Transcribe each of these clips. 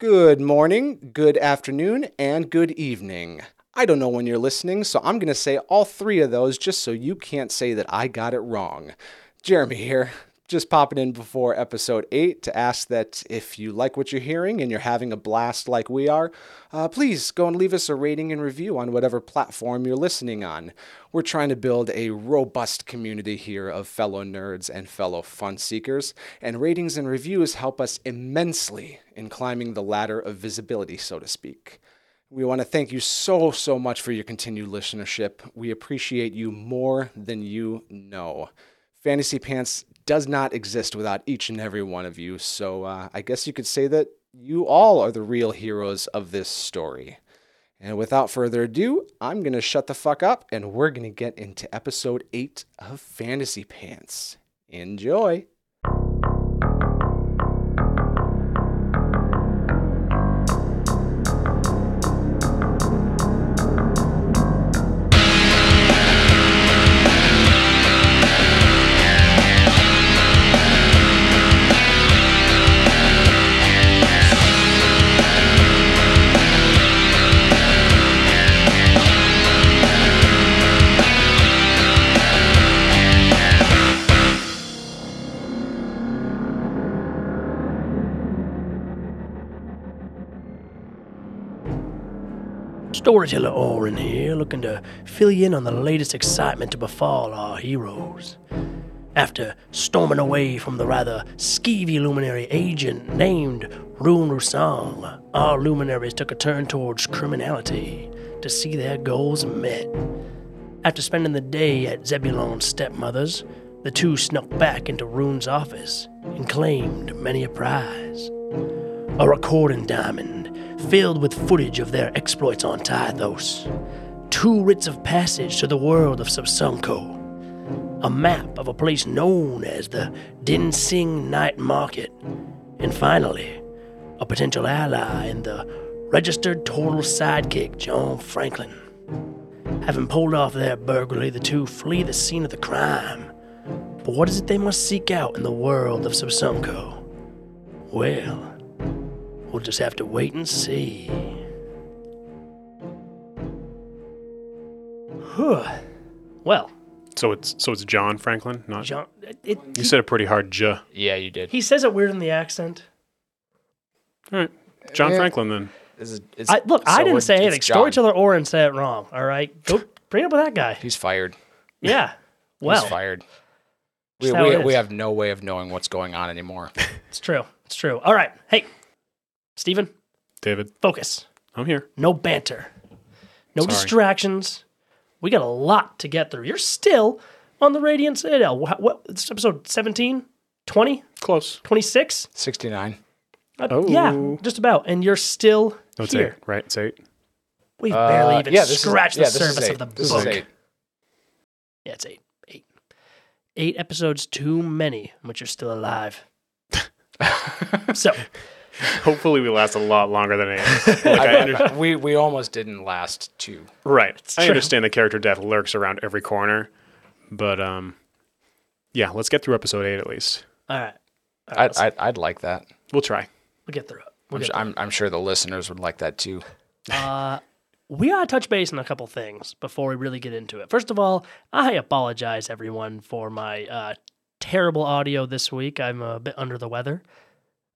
Good morning, good afternoon, and good evening. I don't know when you're listening, so I'm going to say all three of those just so you can't say that I got it wrong. Jeremy here, just popping in before episode 8 to ask that if you like what you're hearing and you're having a blast like we are, uh, please go and leave us a rating and review on whatever platform you're listening on. We're trying to build a robust community here of fellow nerds and fellow fun seekers, and ratings and reviews help us immensely in climbing the ladder of visibility, so to speak. We want to thank you so, so much for your continued listenership. We appreciate you more than you know. Fantasy Pants does not exist without each and every one of you, so uh, I guess you could say that you all are the real heroes of this story. And without further ado, I'm going to shut the fuck up and we're going to get into episode 8 of Fantasy Pants. Enjoy! Storyteller Orin here, looking to fill you in on the latest excitement to befall our heroes. After storming away from the rather skeevy luminary agent named Rune Rusang, our luminaries took a turn towards criminality to see their goals met. After spending the day at Zebulon's stepmother's, the two snuck back into Rune's office and claimed many a prize. A recording diamond filled with footage of their exploits on Tythos, two writs of passage to the world of Subsunko, a map of a place known as the Dinsing Night Market, and finally, a potential ally in the registered total sidekick John Franklin. Having pulled off their burglary, the two flee the scene of the crime. But what is it they must seek out in the world of Subsunko? Well, We'll just have to wait and see. Whew. Well, So it's so it's John Franklin, not John, it, it, You said a pretty hard J. Yeah, you did. he says it weird in the accent. All right, John Yeah. Franklin then. This is, it's, I, look, I didn't it's- say it's anything. John. Storyteller Orin said it wrong. All right, go bring it up with that guy. He's fired. Yeah. Well, He's fired. We, Just how we, it we is. have no way of knowing what's going on anymore. it's true. It's true. All right. Hey, Steven, David, focus. I'm here. No banter. No Sorry. distractions. We got a lot to get through. You're still on the Radiant Citadel. What, what it's episode 17, 20, Close. 26? 69. Uh, Oh. Yeah, just about. And you're still No, it's here. eight, right? It's eight. We've barely Uh, even yeah, this is- scratched yeah, the this is surface eight. of the This is book. eight. Yeah, it's eight. Eight. Eight episodes too many, but you're still alive. so, Hopefully, we last a lot longer than eight. Like, I I- under- we, we almost didn't last two. right. I true. understand the character death lurks around every corner, but um, yeah. Let's get through episode eight at least. all right. All right, I'd, I'd, I'd like that. We'll try. we'll get through it. We'll I'm, get su- I'm, I'm sure the listeners would like that too. Uh, we gotta touch base on a couple things before we really get into it. First of all, I apologize everyone for my uh, terrible audio this week. I'm a bit under the weather,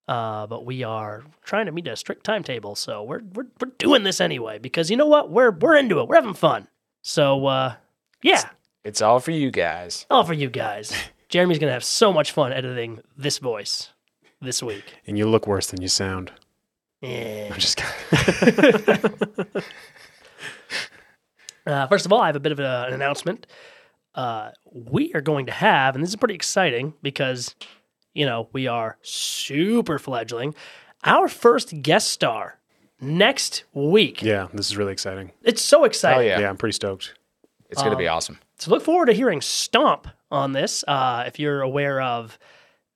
uh, but we are trying to meet a strict timetable, so we're we're we're doing this anyway because you know what? We're we're into it. We're having fun. So uh, yeah, It's all for you guys. all for you guys. Jeremy's gonna have so much fun editing this voice this week. And you look worse than you sound. Yeah. I'm just kidding. Uh, first of all, I have a bit of a, an announcement. Uh, we are going to have, and this is pretty exciting because, you know, we are super fledgling, our first guest star next week. yeah, this is really exciting. It's so Oh, exciting. yeah. Yeah, I'm pretty stoked. It's going to Um, be awesome. So look forward to hearing Stomp on this. Uh, if you're aware of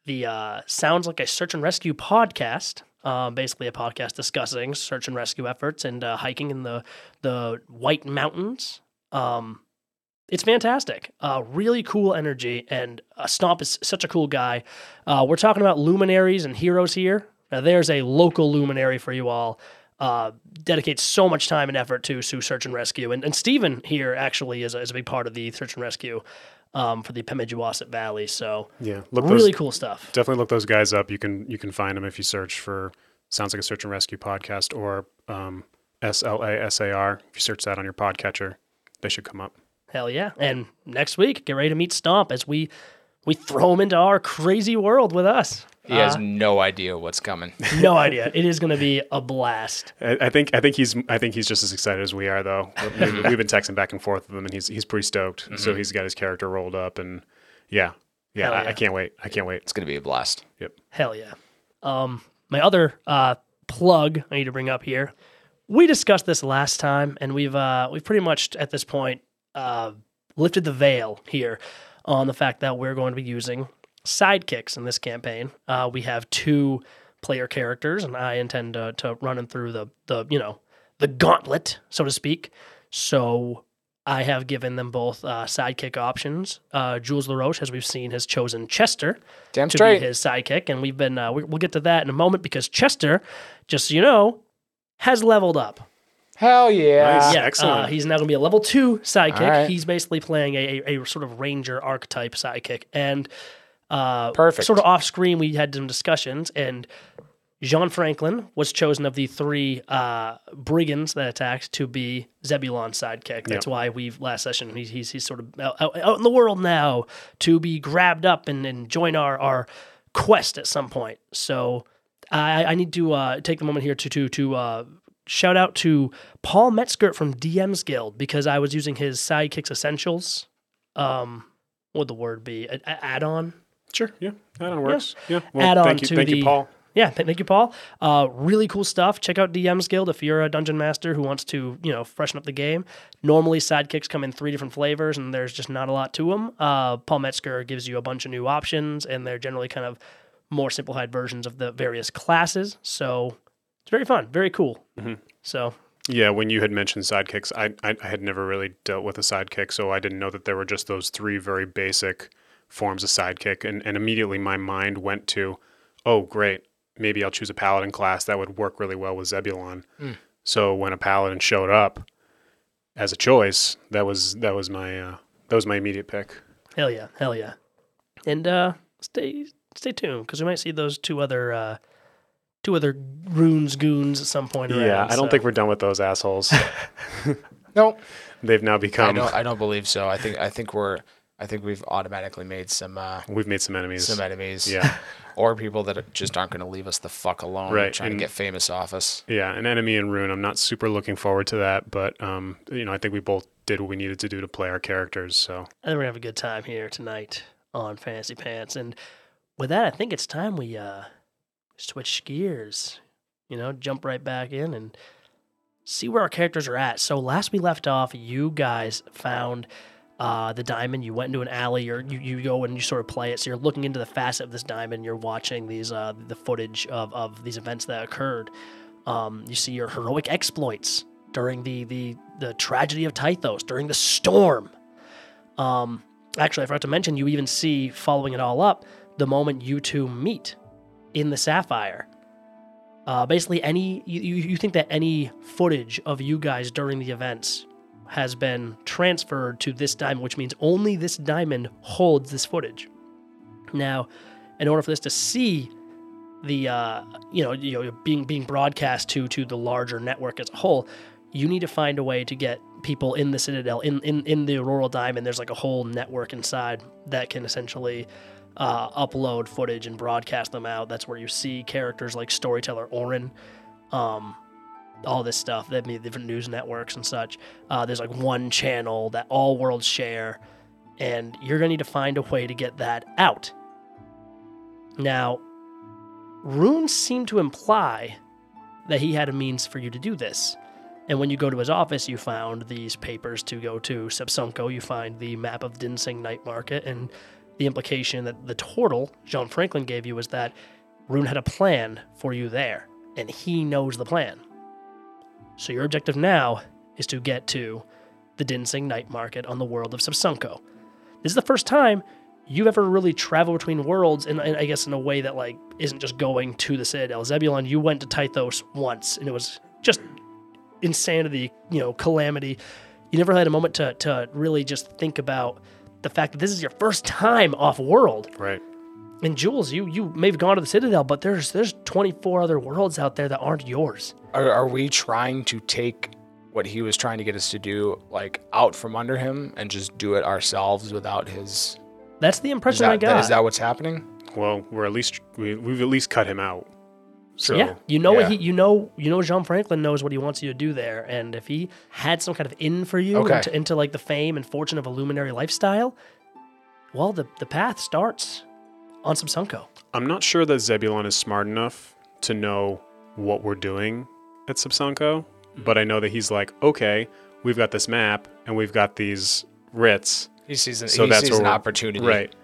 the uh, Sounds Like a Search and Rescue podcast, uh, basically a podcast discussing search and rescue efforts and uh, hiking in the the White Mountains. Um, it's fantastic. Uh, really cool energy, and uh, Stomp is such a cool guy. Uh, we're talking about luminaries and heroes here Now, there's a local luminary for you all. Uh, dedicates so much time and effort to, to search and rescue. And, and Stephen here actually is a, is a big part of the search and rescue um, for the Pemigewasset Valley. So, Yeah, look really those, cool stuff. definitely look those guys up. You can you can find them if you search for sounds like a search and rescue podcast or um, S L A S A R. If you search that on your podcatcher, they should come up. Hell yeah. And next week, get ready to meet Stomp as we, we throw him into our crazy world with us. He has Uh, no idea what's coming. no idea. It is going to be a blast. I, I think I think he's I think he's just as excited as we are though. We've, we've been texting back and forth with him, and he's he's pretty stoked. So he's got his character rolled up, and yeah, yeah, I, yeah. I can't wait. I can't wait. It's going to be a blast. Yep. Hell yeah. Um, my other uh, plug I need to bring up here. We discussed this last time, and we've uh, we've pretty much at this point uh, lifted the veil here on the fact that we're going to be using sidekicks in this campaign. Uh, we have two player characters, and I intend to, to run them through the the you know the gauntlet, so to speak. So I have given them both uh, sidekick options. Uh, Jules LaRoche, as we've seen, has chosen Chester Damn to straight. be his sidekick, and we've been uh, we, we'll get to that in a moment because Chester, just so you know, has leveled up. Hell yeah. Nice. yeah, excellent. Uh, he's now going to be a level two sidekick. All right. He's basically playing a, a, a sort of ranger archetype sidekick, and uh, Perfect. Sort of off screen, we had some discussions, and Jean Franklin was chosen of the three uh, brigands that attacked to be Zebulon's sidekick. That's why we've last session he's he's, he's sort of out, out, out in the world now to be grabbed up and, and join our our quest at some point. So I, I need to uh, take the moment here to to to uh, shout out to Paul Metzger from DM's Guild because I was using his Sidekicks Essentials. Um, what would the word be? A- a- add-on. Sure, yeah, that works. Yeah, well, Add on thank you, to thank the- you, Paul. Yeah, thank you, Paul. Uh, really cool stuff. Check out DM's Guild if you're a dungeon master who wants to, you know, freshen up the game. Normally, sidekicks come in three different flavors, and there's just not a lot to them. Uh, Paul Metzger gives you a bunch of new options, and they're generally kind of more simplified versions of the various classes. So it's very fun, very cool. So Yeah, when you had mentioned sidekicks, I, I I had never really dealt with a sidekick, so I didn't know that there were just those three very basic forms of sidekick, and and immediately my mind went to, oh great, maybe I'll choose a paladin class that would work really well with Zebulon. So when a paladin showed up as a choice, that was that was my uh, that was my immediate pick. hell yeah, hell yeah, and uh, stay stay tuned because we might see those two other uh, two other runes goons at some point. Around, yeah, I don't so- think we're done with those assholes. No, They've now I become. don't. I don't believe so. I think. I think we're. I think we've automatically made some uh, we've made some enemies. some enemies. Yeah. or people that just aren't going to leave us the fuck alone. Right, Trying and- to get famous off us. Yeah, an enemy in Rune. I'm not super looking forward to that, but um, you know, I think we both did what we needed to do to play our characters. So I think we're gonna have a good time here tonight on Fantasy Pants. And with that, I think it's time we uh switch gears. You know, jump right back in and see where our characters are at. So last we left off, you guys found uh, the diamond. You went into an alley, or you, you go and you sort of play it. So you're looking into the facet of this diamond. You're watching these uh, the footage of, of these events that occurred. Um, you see your heroic exploits during the the the tragedy of Tythos, during the storm. Um, actually, I forgot to mention, you even see, following it all up, the moment you two meet in the Sapphire. Uh, basically, any you, you think that any footage of you guys during the events has been transferred to this diamond, which means only this diamond holds this footage. Now, in order for this to see the uh, you know you know being being broadcast to to the larger network as a whole, you need to find a way to get people in the Citadel in in in the Auroral Diamond. There's like a whole network inside that can essentially uh, upload footage and broadcast them out. That's where you see characters like storyteller Orin. Um, all this stuff that mean different news networks and such. Uh, there's like one channel that all worlds share, and you're gonna need to find a way to get that out. Now, runes seem to imply that he had a means for you to do this. And when you go to his office, you found these papers to go to Sepsunko. You find the map of Dinsing Night Market, and the implication that the turtle Jean Franklin gave you was that Rune had a plan for you there, and he knows the plan. So your objective now is to get to the Dinsing Night Market on the world of Sepsunko. This is the first time you've ever really traveled between worlds, and, and I guess in a way that like isn't just going to the Citadel. Zebulon, you went to Tythos once, and it was just insanity, you know, calamity. You never had a moment to to really just think about the fact that this is your first time off world. Right. And Jules, you you may have gone to the Citadel, but there's there's 24 other worlds out there that aren't yours. Are, are we trying to take what he was trying to get us to do, like out from under him, and just do it ourselves without his? That's the Is impression I got. is that what's happening? Well, we're at least we, we've at least cut him out. So yeah, you know what he, you know, you know, Jean Franklin knows what he wants you to do there, and if he had some kind of in for you Okay. into, into like the fame and fortune of a luminary lifestyle, well, the the path starts on some Sunko. I'm not sure that Zebulon is smart enough to know what we're doing at Subsanko, mm-hmm. but I know that he's like, okay, we've got this map and we've got these writs. He sees an, So he that's sees an opportunity. Right.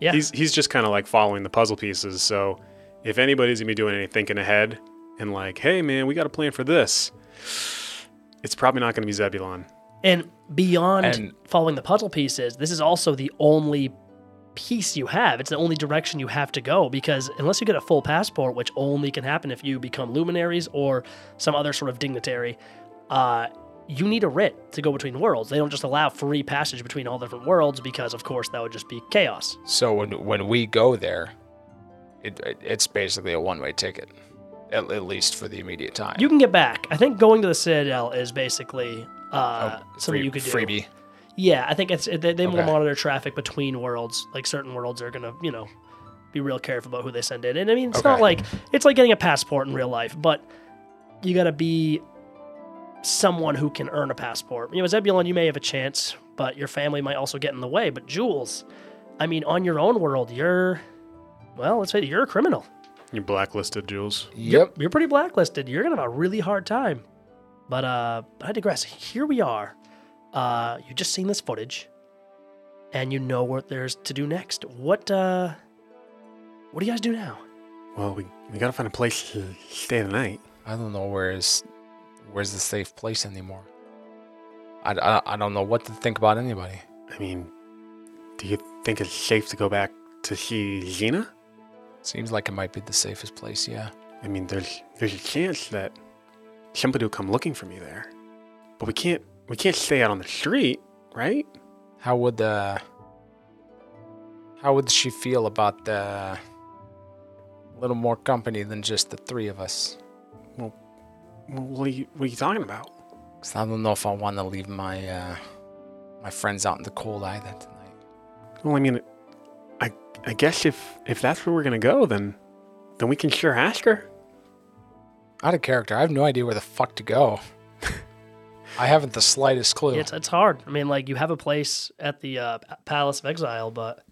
Yeah, He's he's just kind of like following the puzzle pieces. So if anybody's gonna be doing any thinking ahead and like, hey man, we got a plan for this, it's probably not gonna be Zebulon. and beyond And- following the puzzle pieces, this is also the only piece you have. It's the only direction you have to go because unless you get a full passport, which only can happen if you become luminaries or some other sort of dignitary, uh, you need a writ to go between worlds. They don't just allow free passage between all different worlds because, of course, that would just be chaos. So when when we go there, it, it it's basically a one way ticket, at, at least for the immediate time. You can get back. I think going to the Citadel is basically uh, Oh, something free- you could do. freebie. Yeah, I think it's they, they will Okay. monitor traffic between worlds. Like certain worlds are gonna, you know, be real careful about who they send in. And I mean, it's not like it's like getting a passport in real life, but you gotta be someone who can earn a passport. You know, Zebulon, you may have a chance, but your family might also get in the way. But Jules, I mean, on your own world, you're well, let's say you're a criminal. You're blacklisted, Jules. Yep. You're pretty blacklisted. You're gonna have a really hard time. But uh, I digress. Here we are. Uh, you just seen this footage, and you know what there's to do next. What uh, what do you guys do now? Well, we, we gotta find a place to stay the night. I don't know where is where's the safe place anymore. I, I, I don't know what to think about anybody. I mean, do you think it's safe to go back to see Xena? Seems like it might be the safest place. Yeah. I mean, there's there's a chance that somebody will come looking for me there, but we can't we can't stay out on the street, right? How would uh how would she feel about the a little more company than just the three of us? Well, what are you what are you talking about? 'Cause I don't know if I want to leave my uh my friends out in the cold either tonight. Well, I mean, I I guess if if that's where we're gonna go, then then we can sure ask her. Out of character, I have no idea where the fuck to go. I haven't the slightest clue. It's it's hard. I mean, like you have a place at the uh, Palace of Exile, but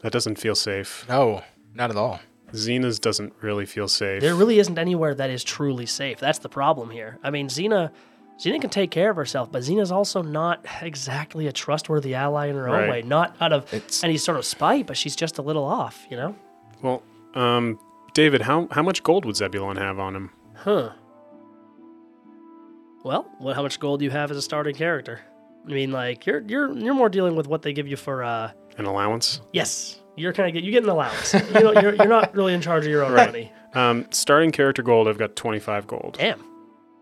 That doesn't feel safe. no, not at all. Xena's doesn't really feel safe. there really isn't anywhere that is truly safe. That's the problem here. I mean, Xena. Xena can take care of herself, but Xena's also not exactly a trustworthy ally in her own way. Not out of It's- any sort of spite, but she's just a little off, you know? well, um, David, how how much gold would Zebulon have on him? Huh. Well, what? How much gold do you have as a starting character? I mean, like you're you're you're more dealing with what they give you for. uh An allowance? Yes, you're kind of get you get an allowance. you know, you're you're not really in charge of your own Right. money. Um, starting character gold, I've got twenty five gold. Damn.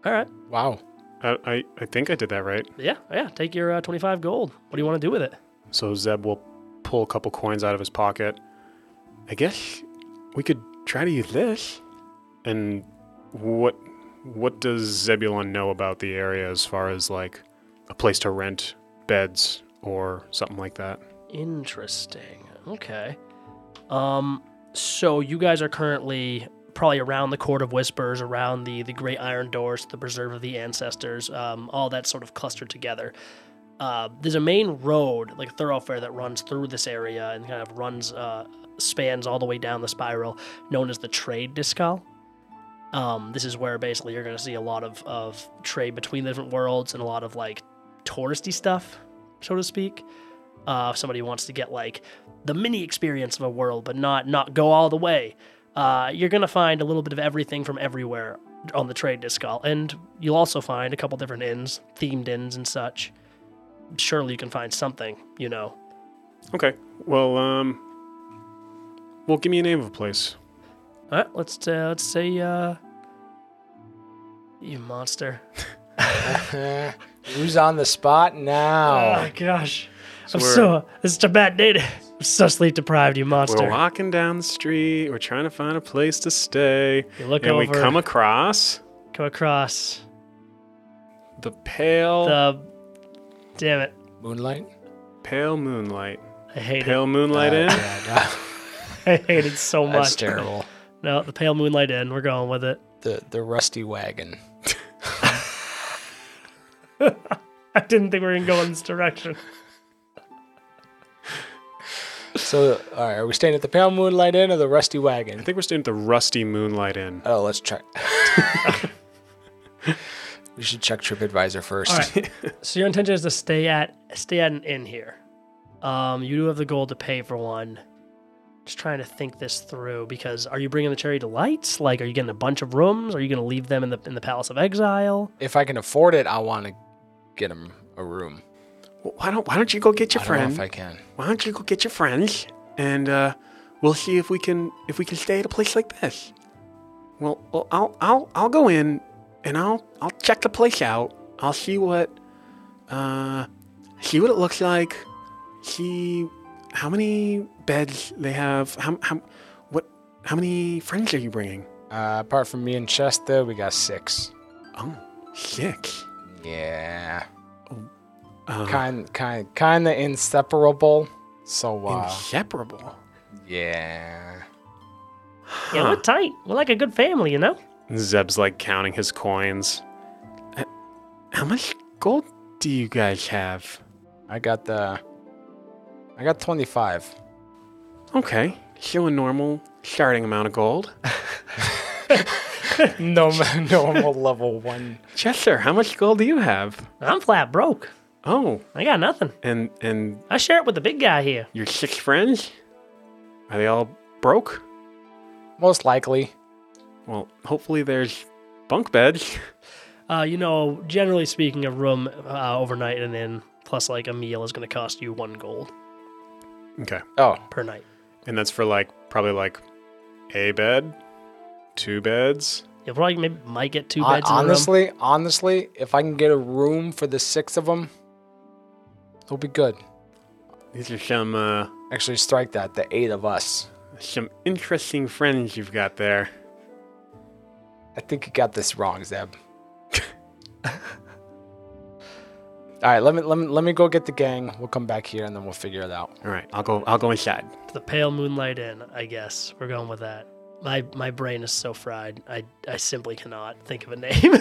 All right. Wow. I, I I think I did that right. Yeah, yeah. Take your uh, 25 gold. What do you want to do with it? So Zeb will pull a couple coins out of his pocket. I guess we could try to use this. And what what does Zebulon know about the area as far as like a place to rent beds or something like that? Interesting. Okay. Um. So you guys are currently probably around the Court of Whispers, around the the Great Iron Doors, the Preserve of the Ancestors, um, all that sort of clustered together. Uh, there's a main road, like a thoroughfare, that runs through this area and kind of runs, uh, spans all the way down the spiral, known as the Trade Discal. Um, this is where basically you're going to see a lot of, of trade between the different worlds and a lot of like touristy stuff, so to speak. Uh, if somebody wants to get like the mini experience of a world, but not not go all the way, uh, you're gonna find a little bit of everything from everywhere on the trade discal, and you'll also find a couple different inns, themed inns and such. Surely you can find something, you know, Okay. Well, um, well, give me a name of a place. All right, let's uh, let's say uh, you monster. Who's on the spot now? Oh my gosh, I'm so this is a bad day. to- I'm so sleep deprived, you monster. We're walking down the street. We're trying to find a place to stay, You look and we come across come across the pale, the. Damn it! Moonlight. pale moonlight. I hate Pale moonlight Uh, in. yeah, it. I hate it so no, that's much. terrible. No, the pale moonlight in. We're going with it. The the rusty wagon. I didn't think we were gonna go in this direction. So, all right, are we staying at the Pale Moonlight Inn or the Rusty Wagon? I think we're staying at the Rusty Moonlight Inn. Oh, let's check. we should check TripAdvisor first. All right. so your intention is to stay at stay at an inn here. Um, you do have the goal to pay for one. Just trying to think this through because are you bringing the cherry delights? Like, are you getting a bunch of rooms? Are you going to leave them in the in the Palace of Exile? If I can afford it, I want to get him a room. Why don't Why don't you go get your friends? I don't know friend? if I can. why don't you go get your friends and uh, we'll see if we can if we can stay at a place like this. Well, well, I'll I'll I'll go in and I'll I'll check the place out. I'll see what uh see what it looks like. See how many beds they have. How how what how many friends are you bringing? Uh, apart from me and Chester, we got six. Oh, six. Yeah, Uh, kind, kind, kind of inseparable. So, uh, inseparable. yeah. Yeah, we're tight. We're like a good family, you know. Zeb's like counting his coins. Uh, How much gold do you guys have? I got the. I got twenty-five. Okay, still a normal starting amount of gold. no, normal level one. Chester, how much gold do you have? I'm flat broke. Oh, I got nothing. and and I share it with the big guy here. your six friends? Are they all broke? Most likely. Well, hopefully there's bunk beds. Uh, you know, generally speaking, a room uh, overnight and then plus like a meal is going to cost you one gold Okay, Oh, per night. and that's for like probably like a bed, two beds. You probably maybe might get two hon- beds in the room. honestly, honestly, if I can get a room for the six of them, it'll be good. These are some uh, Actually, strike that. The eight of us. some interesting friends you've got there. I think you got this wrong, Zeb. All right, let me let me let me go get the gang. We'll come back here and then we'll figure it out. All right, I'll go. I'll go inside. The Pale Moonlight Inn, I guess. We're going with that. My my brain is so fried. I I simply cannot think of a name.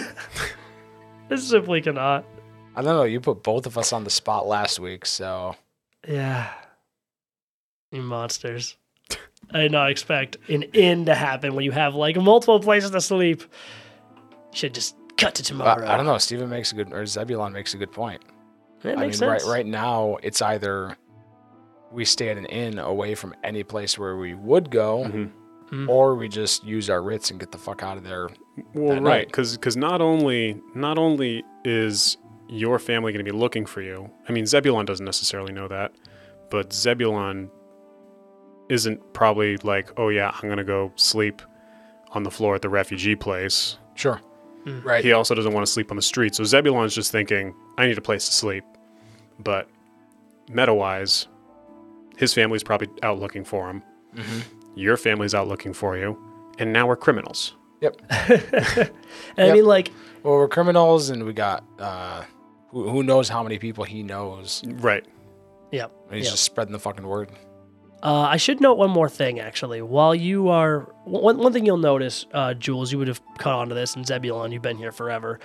I simply cannot. I don't know. You put both of us on the spot last week, so Yeah. You monsters. I did not expect an inn to happen when you have like multiple places to sleep. Should just cut to I, tomorrow. I don't know. Steven makes a good or Zebulon makes a good point. It I mean, sense. right right now it's either we stay at an inn away from any place where we would go, Mhm. Mhm. or we just use our writs and get the fuck out of there. Well, that right, night. because not only not only is your family going to be looking for you. I mean, Zebulon doesn't necessarily know that, but Zebulon isn't probably like, oh yeah, I'm going to go sleep on the floor at the refugee place. Sure. Mm. Right. He also doesn't want to sleep on the street. So Zebulon's just thinking, I need a place to sleep. But meta-wise, his family's probably out looking for him. Mhm. Your family's out looking for you, and now we're criminals. Yep. and I mean, like, Well, we're criminals, and we got uh, who, who knows how many people he knows. Right. yeah. And he's yeah. just spreading the fucking word. Uh, I should note one more thing, actually. While you are one, one thing you'll notice, uh, Jules, you would have caught on to this, and Zebulon, you've been here forever.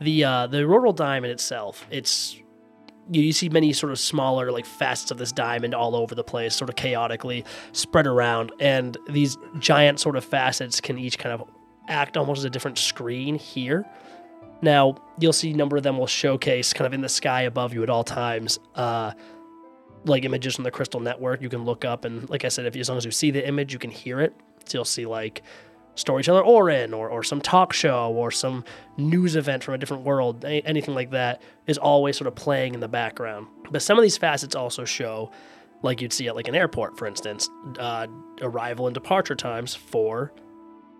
The uh, the Auroral Diamond itself, it's you, you see many sort of smaller like facets of this diamond all over the place, sort of chaotically spread around, and these giant sort of facets can each kind of act almost as a different screen here. Now you'll see a number of them will showcase kind of in the sky above you at all times. Uh, like images from the crystal network you can look up and like i said if as long as you see the image you can hear it so you'll see like storyteller orin or, or some talk show or some news event from a different world a- anything like that is always sort of playing in the background but some of these facets also show like you'd see at like an airport, for instance, uh, arrival and departure times for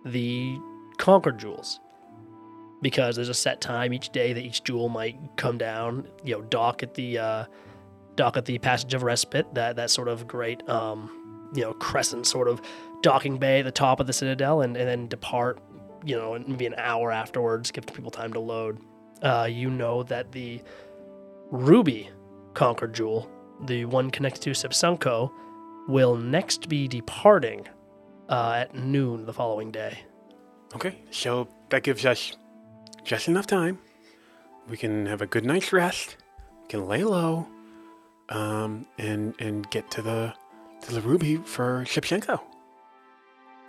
the Concord jewels. Because there's a set time each day that each jewel might come down, you know, dock at the uh, dock at the Passage of Respite, that that sort of great, um, you know, crescent sort of docking bay at the top of the Citadel, and, and then depart, you know, and maybe an hour afterwards, give people time to load. Uh, you know that the Ruby Concord jewel, the one connected to Sipsunko, will next be departing uh, at noon the following day. Okay, so that gives us just enough time. We can have a good night's rest. We can lay low, um, and and get to the to the ruby for Shipchenko.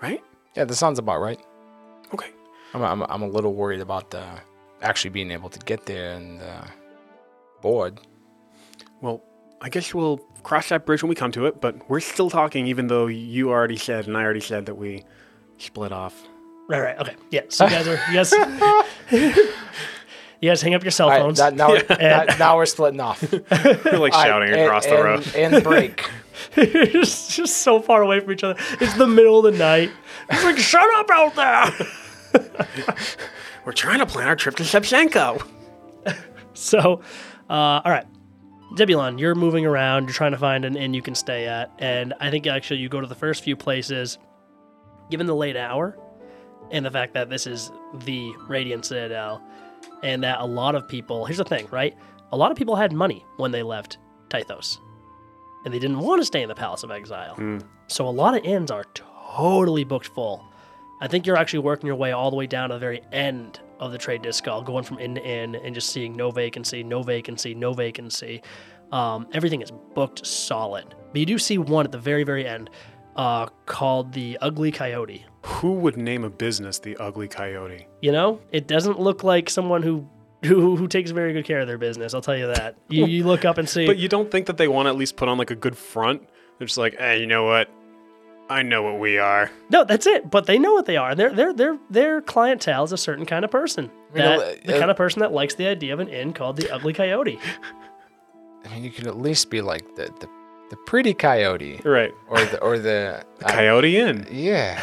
Right? Yeah, that sounds about right. Okay. I'm, I'm, I'm a little worried about the actually being able to get there and uh, board. Well, I guess we'll cross that bridge when we come to it. But we're still talking, even though you already said and I already said that we split off. Right, right, okay, yeah. So you guys are yes, guys, you guys hang up your cell All right, phones. that- now, that- now we're splitting off. We're like All right, shouting and- across the and, road. And break. You're just, just so far away from each other. It's the middle of the night. It's like, shut up out there. We're trying to plan our trip to Shipchenko. So, uh, all right. Zebulon, you're moving around. You're trying to find an inn you can stay at. And I think actually you go to the first few places, given the late hour and the fact that this is the Radiant Citadel, and that a lot of people, here's the thing, right? A lot of people had money when they left Tythos, and they didn't want to stay in the Palace of Exile. So a lot of inns are totally booked full. I think you're actually working your way all the way down to the very end of the trade disc going from inn to inn and just seeing no vacancy, no vacancy, no vacancy. Um, everything is booked solid. But you do see one at the very, very end uh, called the Ugly Coyote. Who would name a business the Ugly Coyote? You know, it doesn't look like someone who who, who takes very good care of their business. I'll tell you that. You, you look up and see. But you don't think that they want to at least put on like a good front? They're just like, hey, you know what? I know what we are. No, that's it. But they know what they are. Their their their their clientele is a certain kind of person. mean, That, uh, the kind of person that likes the idea of an inn called the Ugly Coyote. I mean, you could at least be like the the, the pretty coyote Right. or the or the uh, Coyote Inn. yeah.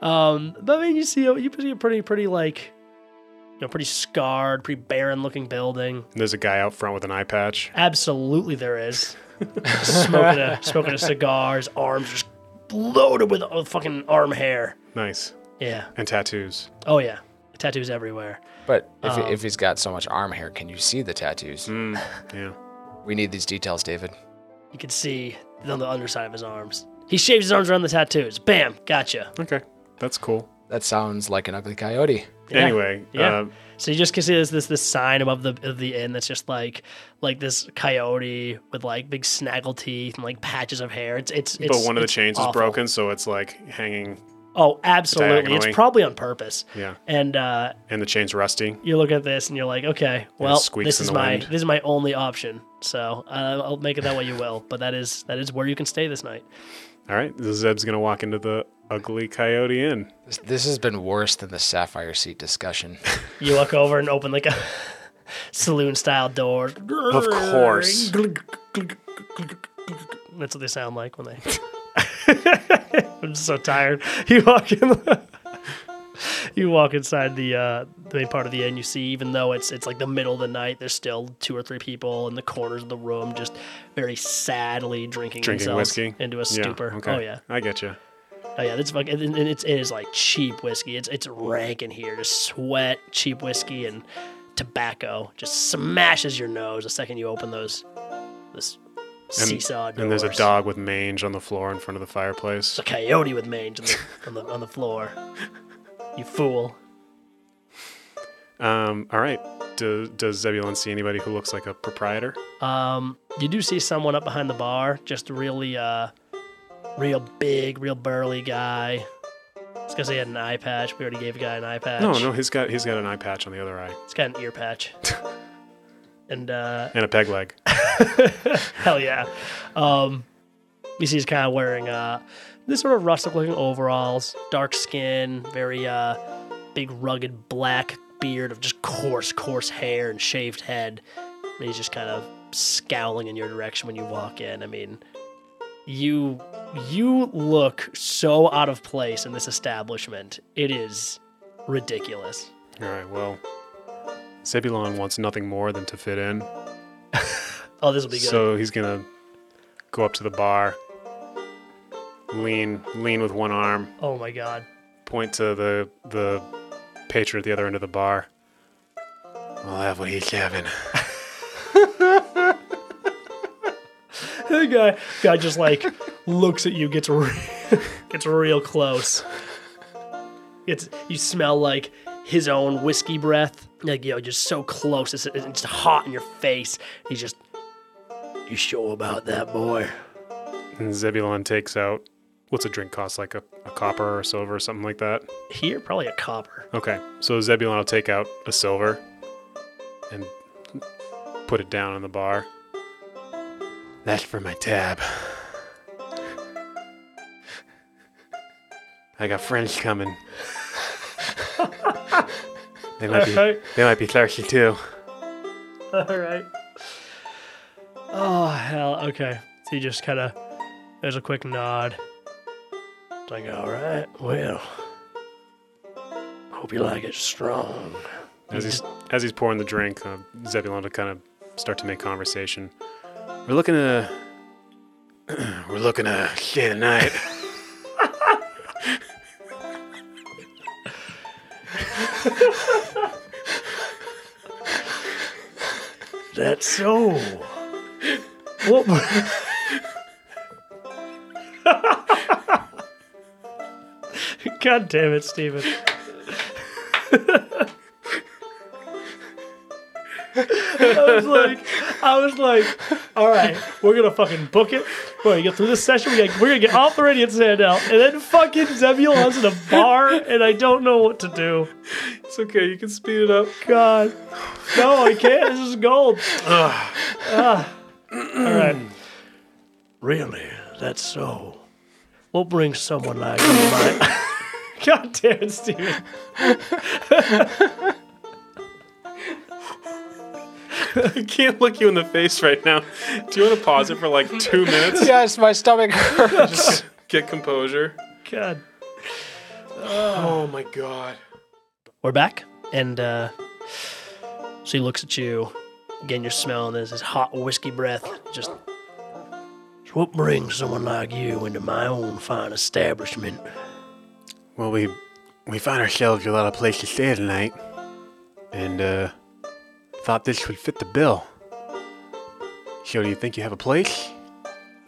Um, but I mean, you see, a- you see a pretty pretty like, you know, pretty scarred, pretty barren looking building. There's a guy out front with an eye patch. Absolutely, there is smoking a smoking a cigar. His arms just loaded with uh, fucking arm hair. Nice. Yeah. And tattoos. Oh yeah. Tattoos everywhere. But if, Um, if he's got so much arm hair, can you see the tattoos? Mm, yeah. We need these details, David. You can see on the underside of his arms. He shaves his arms around the tattoos. Bam, gotcha. Okay. That's cool. That sounds like an ugly coyote. Yeah. Anyway, Yeah. uh, So you just can see this this this sign above the of the inn that's just like like this coyote with like big snaggle teeth and like patches of hair. It's it's, it's but one of the chains awful. is broken, so it's like hanging. Oh, absolutely. diagonally. It's probably on purpose. Yeah. And uh, And the chain's rusty. you look at this and you're like, okay, well, this is my wind. this is my only option. So uh, I'll make it that way you will. But that is that is where you can stay this night. All right. Zeb's going to walk into the ugly coyote inn. This, this has been worse than the sapphire seat discussion. You look over and open like a saloon style door. Of course. That's what they sound like when they. I'm so tired. You walk in. You walk inside the uh, the main part of the inn. You see, even though it's it's like the middle of the night, there's still two or three people in the corners of the room, just very sadly drinking, Drinking themselves whiskey into a Yeah, stupor. okay. Oh yeah. I get you. Oh yeah, it's fucking, and and it's it is like cheap whiskey. It's it's rank in here, just sweat, cheap whiskey, and tobacco just smashes your nose the second you open those this seesaw doors. And there's a dog with mange on the floor in front of the fireplace. It's a coyote with mange on the on the, on the floor. You fool. Um, all right. Do, does Zebulon see anybody who looks like a proprietor? Um, you do see someone up behind the bar, just a really uh, real big, real burly guy. It's because he had an eye patch. We already gave a guy an eye patch. No, no, he's got he's got an eye patch on the other eye He's got an ear patch. and uh, and a peg leg. Hell yeah. Um, you see he's kind of wearing uh, this sort of rustic looking overalls, dark skin, very uh, big rugged black beard of just coarse, coarse hair and shaved head. And he's just kind of scowling in your direction when you walk in. I mean, you you look so out of place in this establishment. It is ridiculous. All right, well, Zebulon wants nothing more than to fit in. Oh, this will be good. So he's gonna go up to the bar, lean, lean with one arm, oh my god. point to the the patron at the other end of the bar. I'll have what he's having. The guy guy just like looks at you, gets re- gets real close. It's you smell like his own whiskey breath, like you know, just so close. It's, it's hot in your face. He's just, you sure about that, boy? And Zebulon takes out what's a drink cost like a, a copper or silver or something like that. Here, probably a copper. Okay, so Zebulon will take out a silver and put it down on the bar. That's for my tab. I got friends coming. they might be Alright. they might be thirsty too. All right. Oh hell. Okay. So you just kind of there's a quick nod. Like, all right. Well, hope you like it strong. As he's as he's pouring the drink, uh, Zebulon to kind of start to make conversation. We're looking to we're looking to stay the night. That's so. What? God damn it, Steven. I was like, I was like, all right, we're gonna fucking book it. We're gonna get through this session. We got, we're gonna get off the radio Radiant Sandal, and then fucking Zebulon's in a bar, and I don't know what to do. It's okay, you can speed it up. God, no, I can't. This is gold. Ah. All right. Really? That's so. What brings someone like you to my... God damn it, Steven. I can't look you in the face right now. Do you want to pause it for like two minutes? Yes, my stomach hurts. Get composure. God. Oh my god. We're back, and uh, so he looks at you. Again, you're smelling this, this hot whiskey breath. Just. So what brings someone like you into my own fine establishment? Well, we we found ourselves without a lot of place to stay tonight, and uh, thought this would fit the bill. So, do you think you have a place?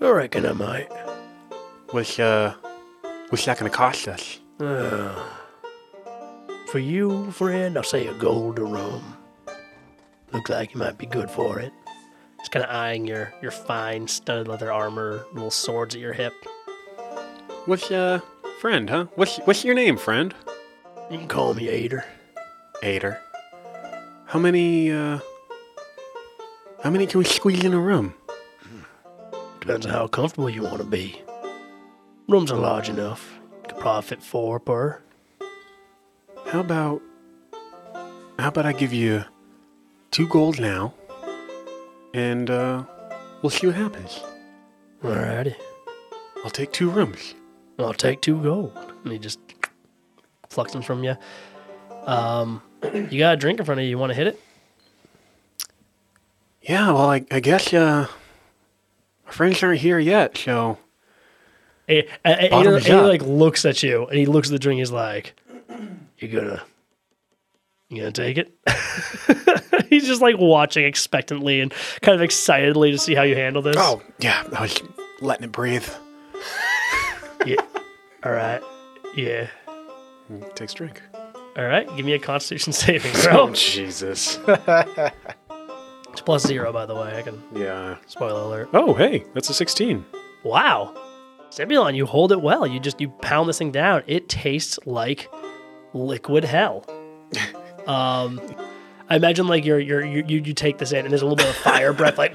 I reckon I might. What's uh, what's that gonna cost us? For you, friend, I'll say a gold a room. Looks like you might be good for it. Just kind of eyeing your, your fine studded leather armor, little swords at your hip. What's uh, friend, huh? What's what's your name, friend? You can call me Ader. Ader. How many uh, how many can we squeeze in a room? Depends on how comfortable you want to be. Rooms are large enough. Could probably fit four per. How about how about I give you two gold now, and uh, we'll see what happens. Alrighty. I'll take two rooms. I'll take two gold. And he just plucks them from you. Um, you got a drink in front of you. You want to hit it? Yeah, well, I, I guess uh, our friends aren't here yet, so A- A- A- Bottoms Ader, Ader, like looks at you and he looks at the drink. He's like, "You gonna, you gonna take it?" he's just like watching expectantly and kind of excitedly to see how you handle this. oh yeah, I was letting it breathe. yeah. All right. Yeah. Takes drink. All right. Give me a Constitution saving throw. Oh, Jesus. it's plus zero, by the way. I can yeah. spoiler alert. Oh hey, that's a sixteen. Wow. Zebulon, you hold it well. You just you pound this thing down. It tastes like liquid hell. um, I imagine like you're, you're you you you take this in and there's a little bit of fire breath, like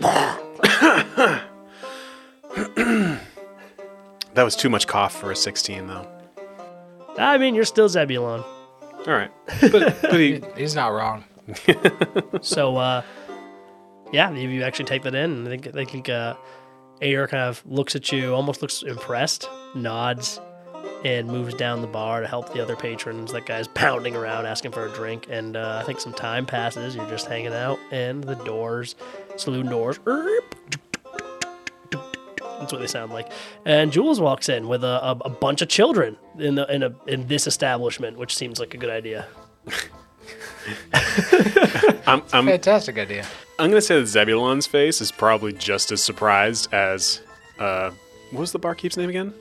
That was too much cough for a sixteen, though. I mean you're still Zebulon. All right, but but he He's not wrong. So uh, yeah, you, you actually take that in. I think I think uh, Ayer kind of looks at you, almost looks impressed, nods, and moves down the bar to help the other patrons. That guy's pounding around asking for a drink, and uh, I think some time passes. You're just hanging out, and the doors, saloon doors. That's what they sound like. And Jules walks in with a, a, a bunch of children in the in a in this establishment, which seems like a good idea. I'm, I'm, Fantastic idea. I'm going to say that Zebulon's face is probably just as surprised as, uh, what was the barkeep's name again?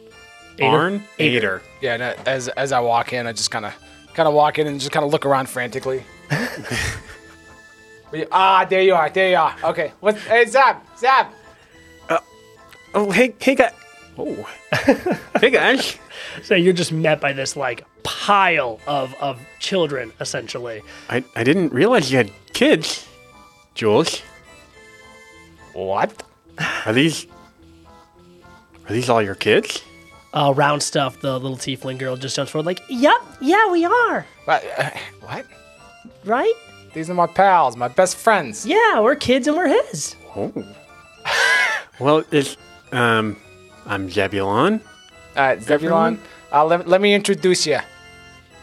Ader? Arn? Ader. Ader. Yeah, and uh, as as I walk in, I just kind of kind of walk in and just kind of look around frantically. Ah, there you are, there you are. Okay, what? Hey, Zab, Zab. Oh, hey, hey, guy. Oh, hey, guys. So you're just met by this like pile of of children, essentially. I, I didn't realize you had kids, Jules. What? Are these are these all your kids? Uh, round stuff. The little tiefling girl just jumps forward, like, "Yep, yeah, we are, What? Uh, what? right? These are my pals, my best friends. Yeah, we're kids and we're his." Oh. well, it's um, I'm Zebulon. Uh, Zebulon, uh, let, let me introduce you. All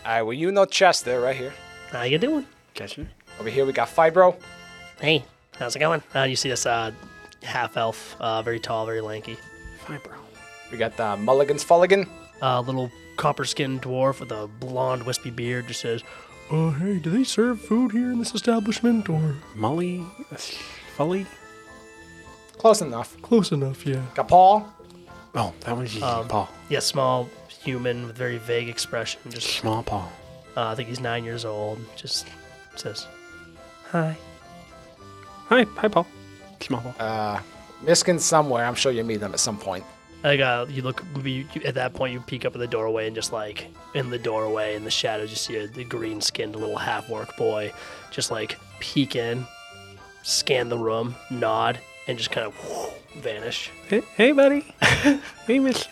right, well, you know Chester right here. How you doing? Chester. Over here, we got Fibro. Hey, how's it going? Uh, you see this uh, half elf, uh, very tall, very lanky, Fibro. We got the Mulligan's Fulligan. uh, little copper skinned dwarf with a blonde, wispy beard. Just says, "Uh, hey, do they serve food here in this establishment, or Molly. Fully. Close enough. close enough?" Yeah. Got Paul. Oh, that was easy. Um, Paul. Yeah, small human with very vague expression. Just Small Paul. Uh, I think he's nine years old. Just says, "Hi." Hi, hi, Paul. Small Paul. Uh, Miskin somewhere. I'm sure you meet them at some point. Like uh, you look you, you- at that point, you peek up at the doorway, and just like in the doorway in the shadows, you see a, the green-skinned little half-orc boy, just like peek in, scan the room, nod, and just kind of vanish. Hey, hey, buddy. hey, Miss.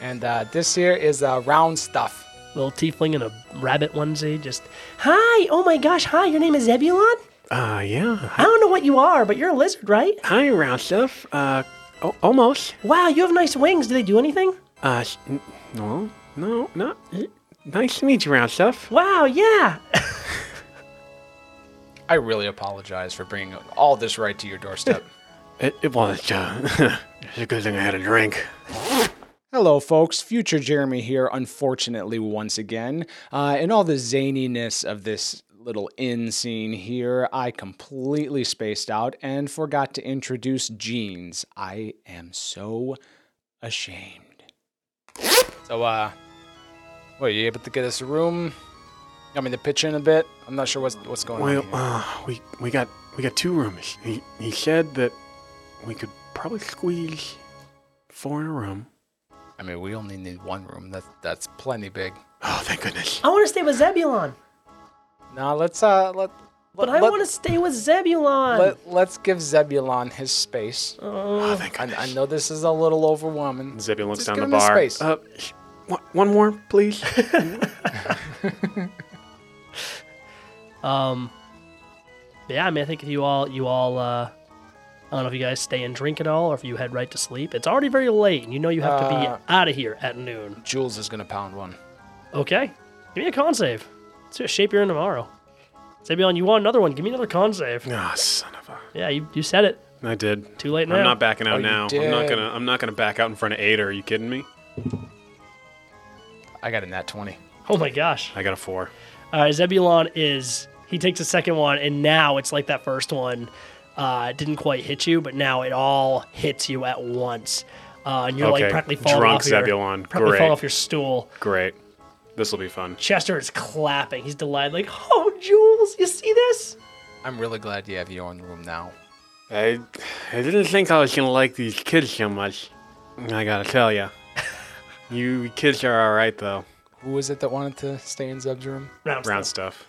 And uh, this here is uh, round stuff. Little tiefling in a rabbit onesie, just hi. Oh my gosh, hi. Your name is Zebulon. Uh, yeah. I don't know what you are, but you're a lizard, right? Hi, round stuff. Uh, oh, almost. Wow, you have nice wings. Do they do anything? Uh, s- n- no, no, no. Nice to meet you, round stuff. Wow, yeah. I really apologize for bringing all this right to your doorstep. It, it was, uh, it's a good thing I had a drink. Hello, folks. Future Jeremy here, unfortunately, once again. Uh, in all the zaniness of this little inn scene here, I completely spaced out and forgot to introduce Jeans. I am so ashamed. so, uh, what, are you able to get us a room? I mean, to pitch in a bit? I'm not sure what's, what's going Well, on here. uh, we we got we got two rooms. He he said that we could probably squeeze four in a room. I mean, we only need one room. That's, that's plenty big. Oh, thank goodness. I want to stay with Zebulon. Now, let's, uh, let, But let, I want to stay with Zebulon. Let, let's give Zebulon his space. Oh, thank I, goodness. I know this is a little overwhelming. Zebulon looks Just down give the him his bar. space. Uh, sh- one- one more, please. um, yeah, I mean, I think if you all, you all, uh, I don't know if you guys stay and drink at all, or if you head right to sleep. It's already very late, and you know you have to Uh, be out of here at noon. Jules is gonna pound one. Okay, give me a con save. Let's see what shape you're in tomorrow. Zebulon, you want another one? Give me another con save. Ah, son of a. Yeah, you, you said it. I did. Too late now. I'm not backing out Oh, you now. I'm not did. gonna. I'm not gonna back out in front of Ada. Are you kidding me? I got a nat 20. Oh my gosh. I got a four. All right, Zebulon is he takes a second one, and now it's like that first one. Uh, it didn't quite hit you, but now it all hits you at once, uh, and you're like practically falling drunk off your practically Great. falling off your stool. Great. This will be fun. Chester is clapping. He's delighted, like, "Oh, Jules, you see this?" I'm really glad you have your own room now. I I didn't think I was gonna like these kids so much. I gotta tell ya. You kids are all right though. Who was it that wanted to stay in Zeb's room? Round, Round stuff.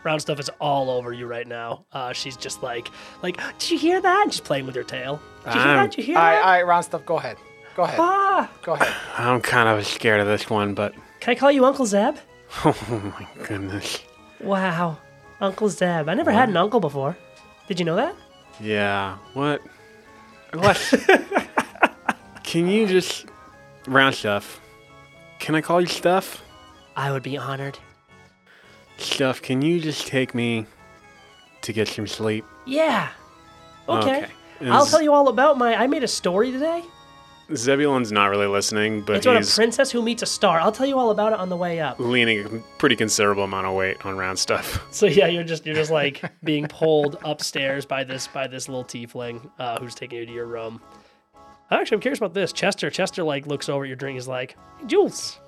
Stuff. Round stuff is all over you right now. Uh, she's just like, like, did you hear that? And she's playing with her tail. Did you hear I'm- that? Did you hear All right, that? all right, round stuff. Go ahead. Go ahead. Ah, Go ahead. I'm kind of scared of this one, but can I call you Uncle Zeb? oh my goodness. Wow, Uncle Zeb. I never had an uncle before. Did you know that? Yeah. What? What? Can you just round stuff? Can I call you stuff? I would be honored. Stuff. Can you just take me to get some sleep? Yeah. Okay. Okay. I'll tell you all about my. I made a story today. Zebulon's not really listening, but It's about a princess who meets a star. I'll tell you all about it on the way up. leaning a pretty considerable amount of weight on round stuff. So yeah, you're just you're just like being pulled upstairs by this by this little tiefling uh, who's taking you to your room. Actually, I'm curious about this. Chester Chester like looks over at your drink. He's like, hey, Jules,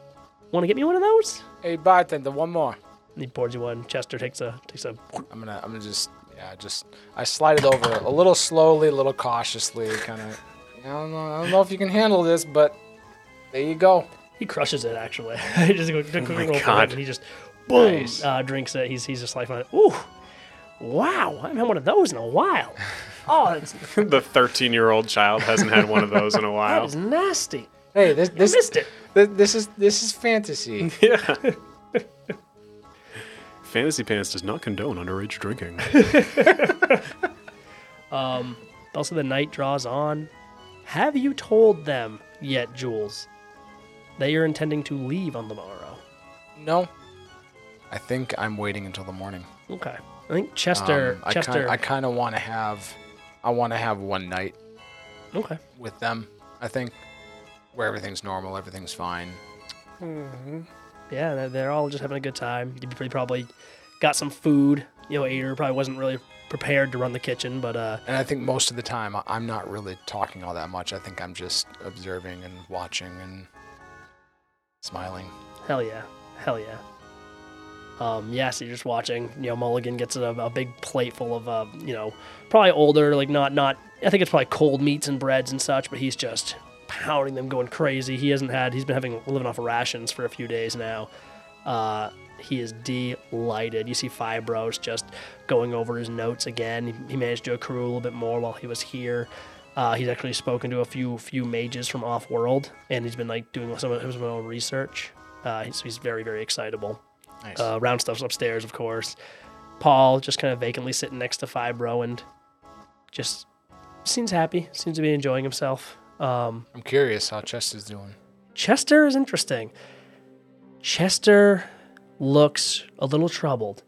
want to get me one of those? Hey, bartender, one more. And he pours you one. Chester takes a takes a. I'm gonna, I'm gonna just, yeah, just, I slide it over a little slowly, a little cautiously, kind of. I don't know, I don't know if you can handle this, but there you go. He crushes it actually. he just goes, oh my God. and he just boom Nice. uh, drinks it. He's he's just like, ooh, wow, I haven't had one of those in a while. Oh, that's, the 13 year old child hasn't had one of those in a that while. is nasty. Hey, this, I this, missed it. this, this is, this is fantasy. Yeah. Fantasy Pants does not condone underage drinking. Um, also, the night draws on. Have you told them yet, Jules, that you're intending to leave on the morrow? no, I think I'm waiting until the morning. Okay. I think Chester. Um, Chester. I kind of want to have, I want to have one night okay. with them. I think where everything's normal, everything's fine. Yeah, they're, they're all just having a good time. You probably got some food. You know, Ader probably wasn't really prepared to run the kitchen, but uh, And I think most of the time I'm not really talking all that much. I think I'm just observing and watching and smiling. hell yeah, hell yeah. Um, yeah, so you're just watching. You know, Mulligan gets a, a big plate full of, uh, you know, probably older, like not not. I think it's probably cold meats and breads and such, but he's just pounding them, going crazy. He hasn't had. He's been having living off of rations for a few days now. Uh, he is delighted. You see Fibros just going over his notes again. He, he managed to accrue a little bit more while he was here. Uh, he's actually spoken to a few few mages from off world, and he's been like doing some of his own research. Uh, so he's very very excitable. Nice. Uh, round stuff's upstairs, of course. Paul just kind of vacantly sitting next to Fibro and just seems happy, seems to be enjoying himself. Um, I'm curious how Chester's doing. Chester is interesting. Chester looks a little troubled.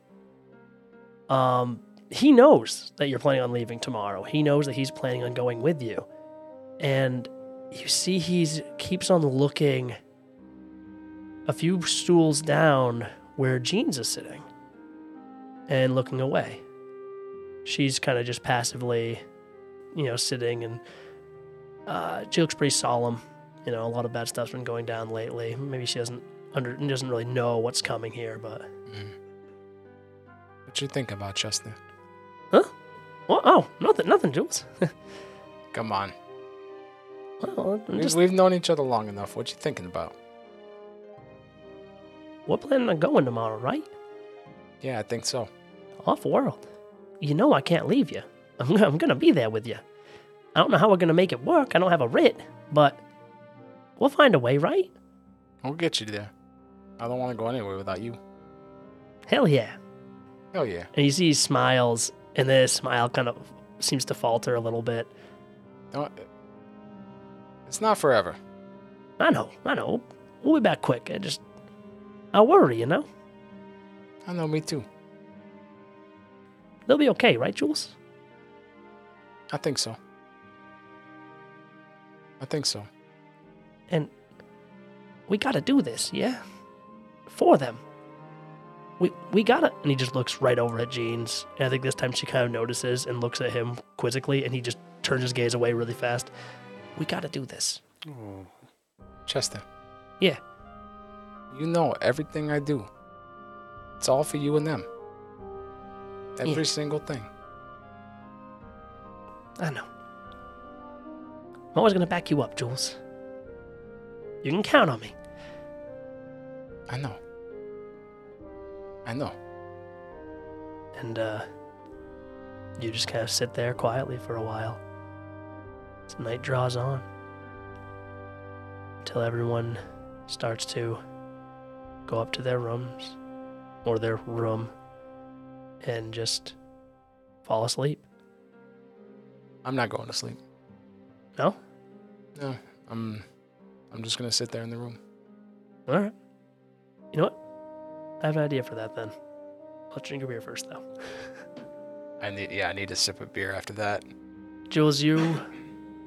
Um, he knows that you're planning on leaving tomorrow. He knows that he's planning on going with you, and you see he's keeps on looking a few stools down where Jeans is sitting, and looking away. She's kind of just passively, you know, sitting, and uh, she looks pretty solemn you know, a lot of bad stuff's been going down lately. Maybe she doesn't under doesn't really know what's coming here, but What you think about Chester? Huh? Well, oh, nothing, nothing, Jules. Come on. well, just we've known each other long enough. What you thinking about? we're planning on going tomorrow, right? Yeah, I think so. Off world. You know I can't leave you. I'm I'm gonna be there with you. I don't know how we're gonna make it work. I don't have a writ, but we'll find a way, right? We'll get you there. I don't want to go anywhere without you. Hell yeah. Hell yeah. And you see he smiles, and then his smile kind of seems to falter a little bit. Don't, it's not forever. I know, I know. We'll be back quick. I just, I worry, you know. I know, me too. They'll be okay, right, Jules? I think so. I think so. And we gotta do this, yeah? For them. We we gotta and he just looks right over at Jeans. And I think this time she kind of notices and looks at him quizzically and he just turns his gaze away really fast. We gotta do this. Chester, Yeah. you know everything I do. It's all for you and them. Every Yeah. single thing. I know. I'm always gonna back you up, Jules. You can count on me. I know. I know. And uh you just kind of sit there quietly for a while. As night draws on. Until everyone starts to go up to their rooms or their room and just fall asleep. I'm not going to sleep. No? No, I'm. I'm just gonna sit there in the room. All right. You know what? I have an idea for that then. Let's drink a beer first, though. I need. Yeah, I need a sip of beer after that. Jules, you.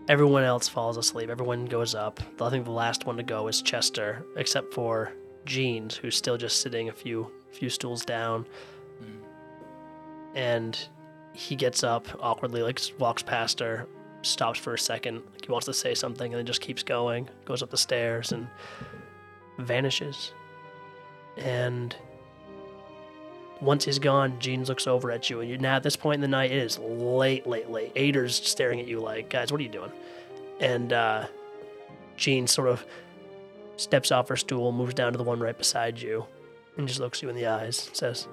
Everyone else falls asleep. Everyone goes up. I think the last one to go is Chester, except for Jeans, who's still just sitting a few few stools down. Mm. And he gets up awkwardly, like walks past her, stops for a second, like he wants to say something, and then just keeps going. Goes up the stairs and vanishes. And once he's gone, Jeans looks over at you, and you're now at this point in the night. It is late, late, late. Ader's staring at you like, guys, what are you doing? And uh, Jean sort of steps off her stool, moves down to the one right beside you, and just looks you in the eyes. and Says,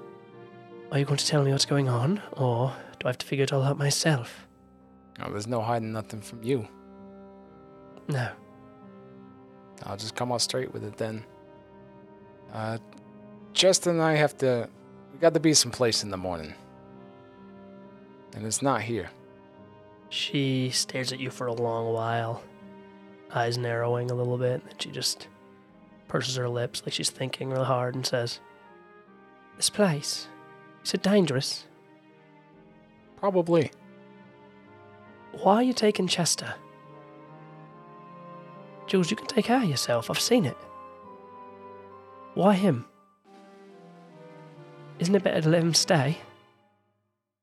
"Are you going to tell me what's going on, or do I have to figure it all out myself?" Oh, there's no hiding nothing from you. No. I'll just come out straight with it then. Uh, Chester and I have to. We got to be someplace in the morning. And it's not here. She stares at you for a long while, eyes narrowing a little bit, and she just purses her lips like she's thinking real hard and says, This place, is it dangerous? Probably. Why are you taking Chester? Jules, you can take care of yourself. I've seen it. Why him? Isn't it better to let him stay?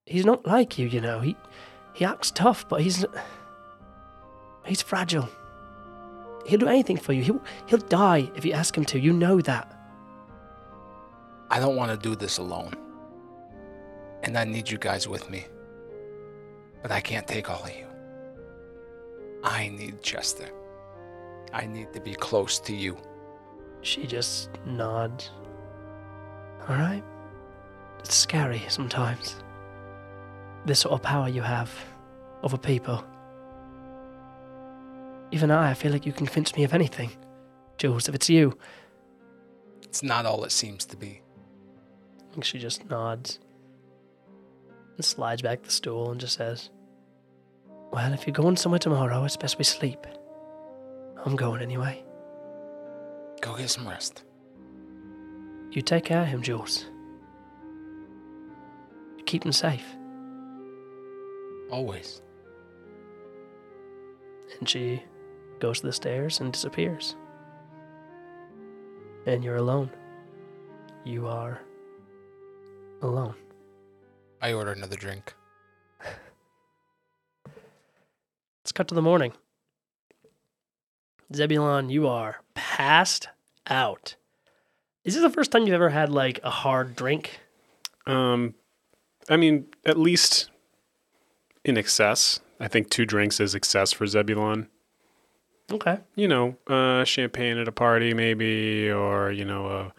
He's not like you, you know. He he acts tough, but he's he's fragile. He'll do anything for you. He'll he'll die if you ask him to. You know that. I don't want to do this alone. And I need you guys with me. But I can't take all of you. I need Chester. I need to be close to you. She just nods. All right. It's scary sometimes. This sort of power you have over people. Even I, I feel like you can convince me of anything. Jules, if it's you. It's not all it seems to be. And she just nods and slides back the stool and just says, Well, if you're going somewhere tomorrow, it's best we sleep. I'm going anyway. Go get some rest. You take care of him, Jules. You keep him safe. Always. And she goes to the stairs and disappears. And you're alone. You are alone. I order another drink. Let's cut to the morning. Zebulon, you are passed out. Is this the first time you've ever had like a hard drink? Um, I mean, at least in excess. I think two drinks is excess for Zebulon. Okay. You know, uh, champagne at a party, maybe, or you know, a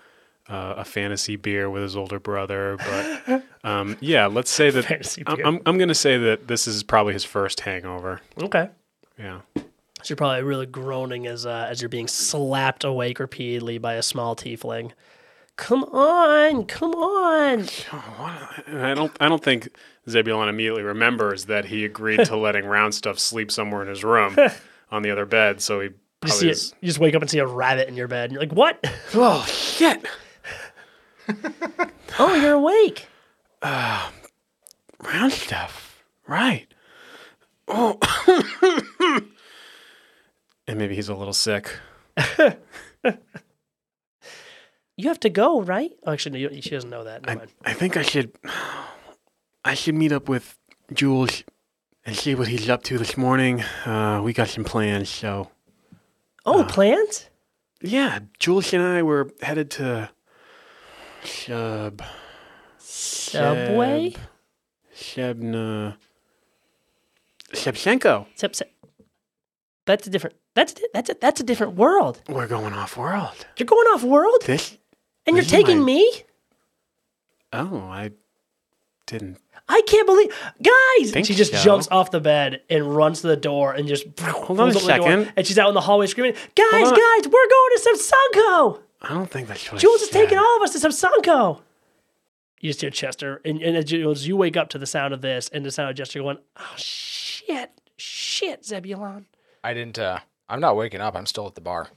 a, a fantasy beer with his older brother. But um, yeah, let's say that Fantasy I'm, beer. I'm I'm gonna say that this is probably his first hangover. Okay. Yeah. So you're probably really groaning as uh, as you're being slapped awake repeatedly by a small tiefling. Come on, come on. I don't. I don't think Zebulon immediately remembers that he agreed to letting Round Stuff sleep somewhere in his room on the other bed. So he You, probably see is, it, you just wake up and see a rabbit in your bed. And you're like, what? oh shit, Oh, you're awake. Round Stuff, right? Oh, and maybe he's a little sick. You have to go, right? Oh, actually, no, she doesn't know that. I. I think I should. I should meet up with Jules and see what he's up to this morning. Uh, we got some plans, so Oh, plans? yeah. Jules and I were headed to Shub. Subway? Sheb, Shebna. Shevchenko. Sep- That's a different. That's that's a, that's a different world. We're going off world. You're going off world, This? and you're taking my- me. Oh, I didn't. I can't believe, guys! Think she just so. jumps off the bed and runs to the door and just hold on a second. and she's out in the hallway screaming, "Guys, guys, we're going to Samsanko! I don't think that's what Jules is taking all of us to Samsanko!" You just hear Chester, and, and as you, as you wake up to the sound of this and the sound of Chester going, "Oh shit!" shit, Zebulon. I didn't. uh I'm not waking up. I'm still at the bar.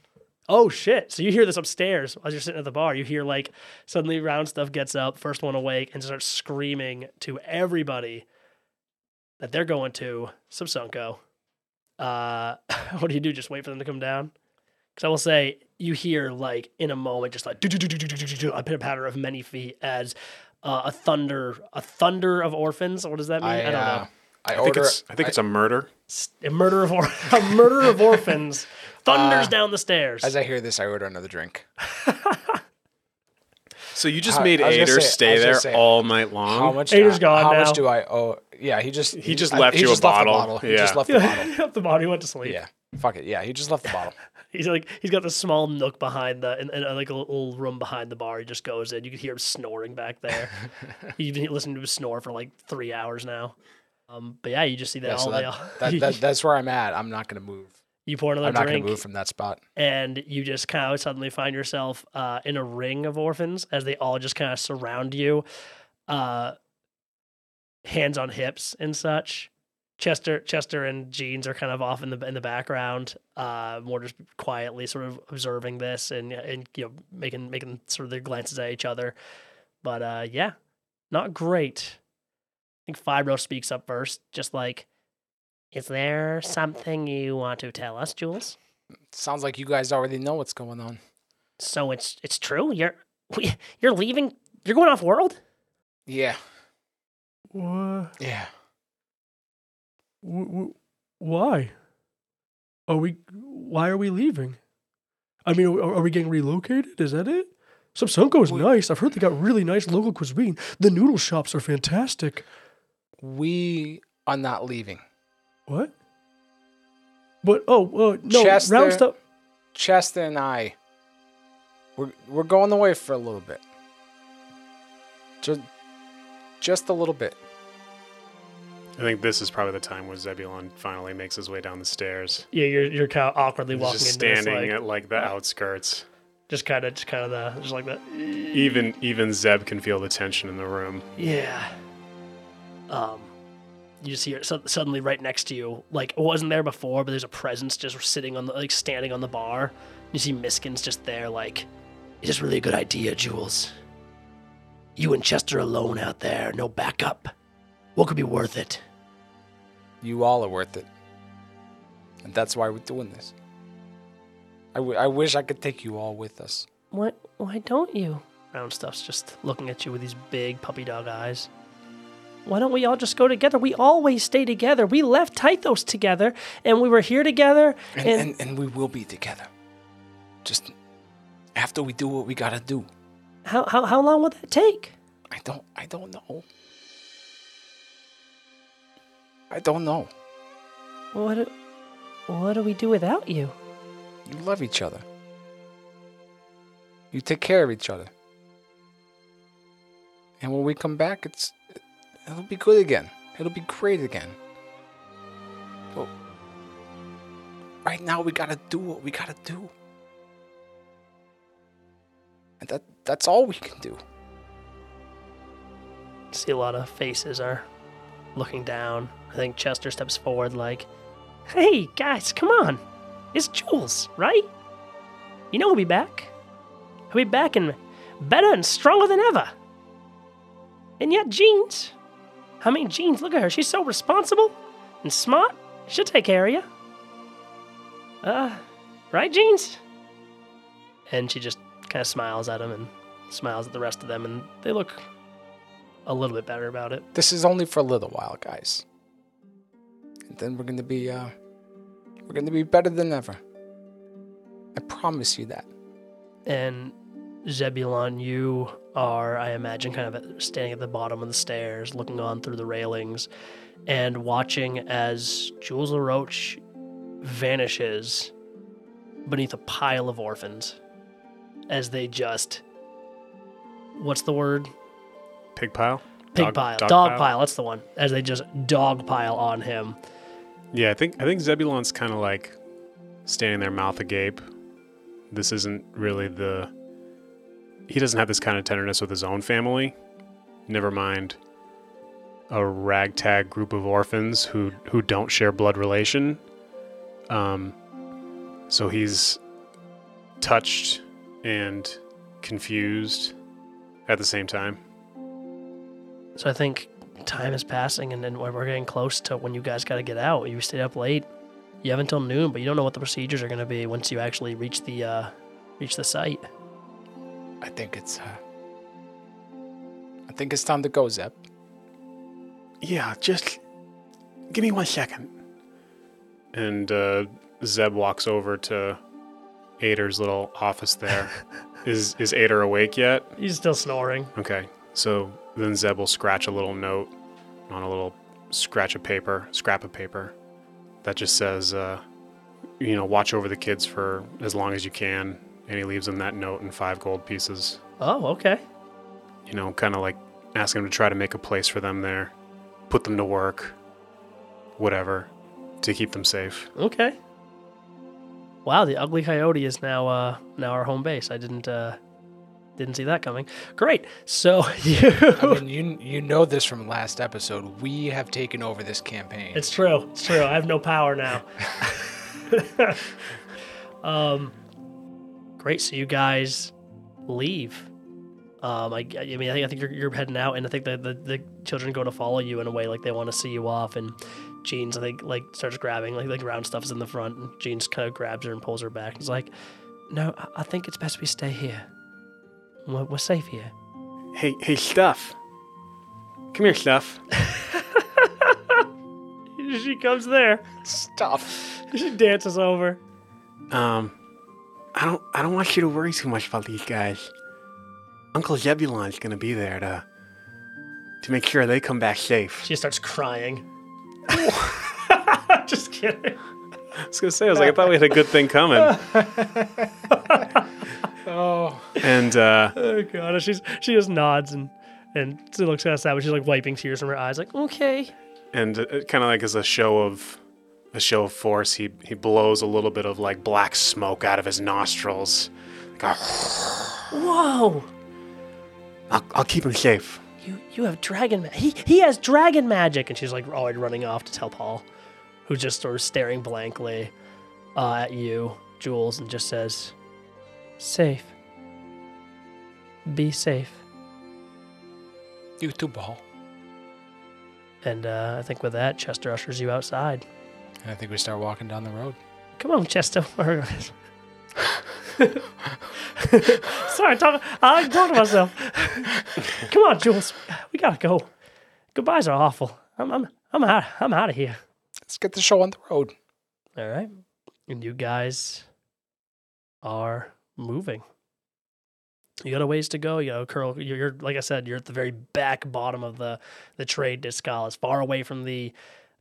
Oh shit! So you hear this upstairs as you're sitting at the bar. You hear like suddenly round stuff gets up, first one awake, and starts screaming to everybody that they're going to some Subsunko. Uh, what do you do? Just wait for them to come down? Because I will say you hear like in a moment, just like I put a pitter patter of many feet as uh, a thunder, a thunder of orphans. What does that mean? I, don't uh, know. I, I think order. it's I think it's a murder. S- A murder of or- a murder of orphans thunders Uh, down the stairs. as I hear this, I order another drink. So you just I- made I Ader say- stay there say, all night long. How much? Ader's uh, gone How now. much do I owe? Yeah, he just He just I- left he you a just left the bottle. He just left the bottle. Yeah, the body went to sleep. Yeah, fuck it. Yeah, he just left the bottle. He's like he's got this small nook behind the and, in uh, like a little room behind the bar. He just goes in. You can hear him snoring back there. You've been listening to him snore for like three hours now. Um, but yeah, you just see that Yeah, all so that, all that, that, that's where I'm at. I'm not gonna move. you pour another I'm not gonna move from that spot. and you just kind of suddenly find yourself uh, in a ring of orphans as they all just kind of surround you, uh, hands on hips and such. Chester, Chester, and Jeans are kind of off in the in the background, uh, more just quietly sort of observing this and and you know making making sort of their glances at each other. But uh, yeah, not great. I think Fibro speaks up first, just like, "Is there something you want to tell us, Jules?" Sounds like you guys already know what's going on. So it's it's true. You're we, you're leaving. You're going off world. Yeah, What? yeah. Why? Are we? Why are we leaving? I mean, are, are we getting relocated? Is that it? Subsunko is We- nice. I've heard they got really nice local cuisine. The noodle shops are fantastic. We are not leaving. What? But oh, uh, no, Chester- round stuff. Chester and I, we're we're going away for a little bit. Just just a little bit. I think this is probably the time where Zebulon finally makes his way down the stairs. Yeah, you're you're kind of awkwardly He's walking just into this, standing like, at like the outskirts. just kind of, just kind of the, just like that. Even even Zeb can feel the tension in the room. Yeah. Um, you just hear so, suddenly right next to you, like it wasn't there before, but there's a presence just sitting on the, like standing on the bar. You see Miskin's just there, like, is this really a good idea, Jules? You and Chester alone out there, no backup. What could be worth it? You all are worth it, and that's why we're doing this. I, w- I wish I could take you all with us. Why, why don't you? Round Stuff's just looking at you with these big puppy dog eyes. Why don't we all just go together? We always stay together. We left Tythos together, and we were here together. And, and, and we will be together. Just after we do what we gotta do. How, how, how long will that take? I don't I don't know. I don't know. What do, what do we do without you? You love each other. You take care of each other. And when we come back, it's it'll be good again. It'll be great again. But right now we gotta do what we gotta do. And that that's all we can do. See a lot of faces are looking down. I think Chester steps forward like, Hey, guys, come on. It's Jules, right? You know he'll be back. He'll be back and better and stronger than ever. And yet, Jeans. I mean, Jeans, look at her. She's so responsible and smart. She'll take care of you. Uh, right, Jeans? And she just kind of smiles at him and smiles at the rest of them, and they look a little bit better about it. This is only for a little while, guys. And then we're gonna be uh we're gonna be better than ever. I promise you that. And Zebulon, you are, I imagine, kind of standing at the bottom of the stairs, looking on through the railings, and watching as Jules LaRoche vanishes beneath a pile of orphans as they just. What's the word? Pig pile? Pig Dog- pile. dog Dog, pile? pile. That's the one. As they just dog pile on him. Yeah, I think I think Zebulon's kind of like standing there, mouth agape. This isn't really the. He doesn't have this kind of tenderness with his own family. Never mind a ragtag group of orphans who who don't share blood relation. Um, so he's touched and confused at the same time. So I think time is passing, and then we're we're getting close to when you guys got to get out. You stayed up late. You have until noon, but you don't know what the procedures are going to be once you actually reach the uh, reach the site. I think it's. Uh, I think it's time to go, Zeb. Yeah, just give me one second. And uh, Zeb walks over to Ader's little office there. is is Ader awake yet? He's still snoring. Okay. So then Zeb will scratch a little note on a little scratch of paper, scrap of paper that just says, uh, you know, watch over the kids for as long as you can. And he leaves them that note and five gold pieces. Oh, okay. You know, kind of like asking him to try to make a place for them there, put them to work, whatever, to keep them safe. Okay. Wow, the ugly coyote is now uh now our home base. I didn't uh didn't see that coming. Great. So you I mean, you you know this from last episode. We have taken over this campaign. It's true. It's true. I have no power now. um, great. So you guys leave. Um, I, I mean, I think, I think you're, you're heading out, and I think the, the, the children go to follow you in a way, like they want to see you off. And Jeans, I think, like starts grabbing, like like round stuff is in the front, and Jeans kind of grabs her and pulls her back. He's like, "No, I, I think it's best we stay here. We're, we're safe here." Hey, hey, Stuff. Come here, Stuff. she comes there. Stuff. She dances over. Um, I don't, I don't want you to worry too much about these guys. Uncle Zebulon's gonna be there to, to make sure they come back safe. She starts crying. Just kidding. I was gonna say, I was like, I thought we had a good thing coming. Oh, And uh, Oh god, she's she just nods and and she looks kind of sad, but she's like wiping tears from her eyes, like okay. and uh, kind of like as a show of a show of force, he he blows a little bit of like black smoke out of his nostrils. Like, "Ah, Whoa, I'll, I'll keep him safe. you you have dragon. Ma- he he has dragon magic, and she's like already running off to tell Paul, who's just sort of staring blankly uh, at you, Jules, and just says, "Safe. Be safe." you too, Paul. And uh, I think with that, Chester ushers you outside. And I think we start walking down the road. Come on, Chester. Sorry, talk, I talk to myself. Come on, Jules. We gotta go. Goodbyes are awful. I'm I'm I'm out. I'm out of here. Let's get the show on the road. All right, and you guys are moving. You got a ways to go. You know, curl. You're, you're like I said. You're at the very back bottom of the the trade discal, as far away from the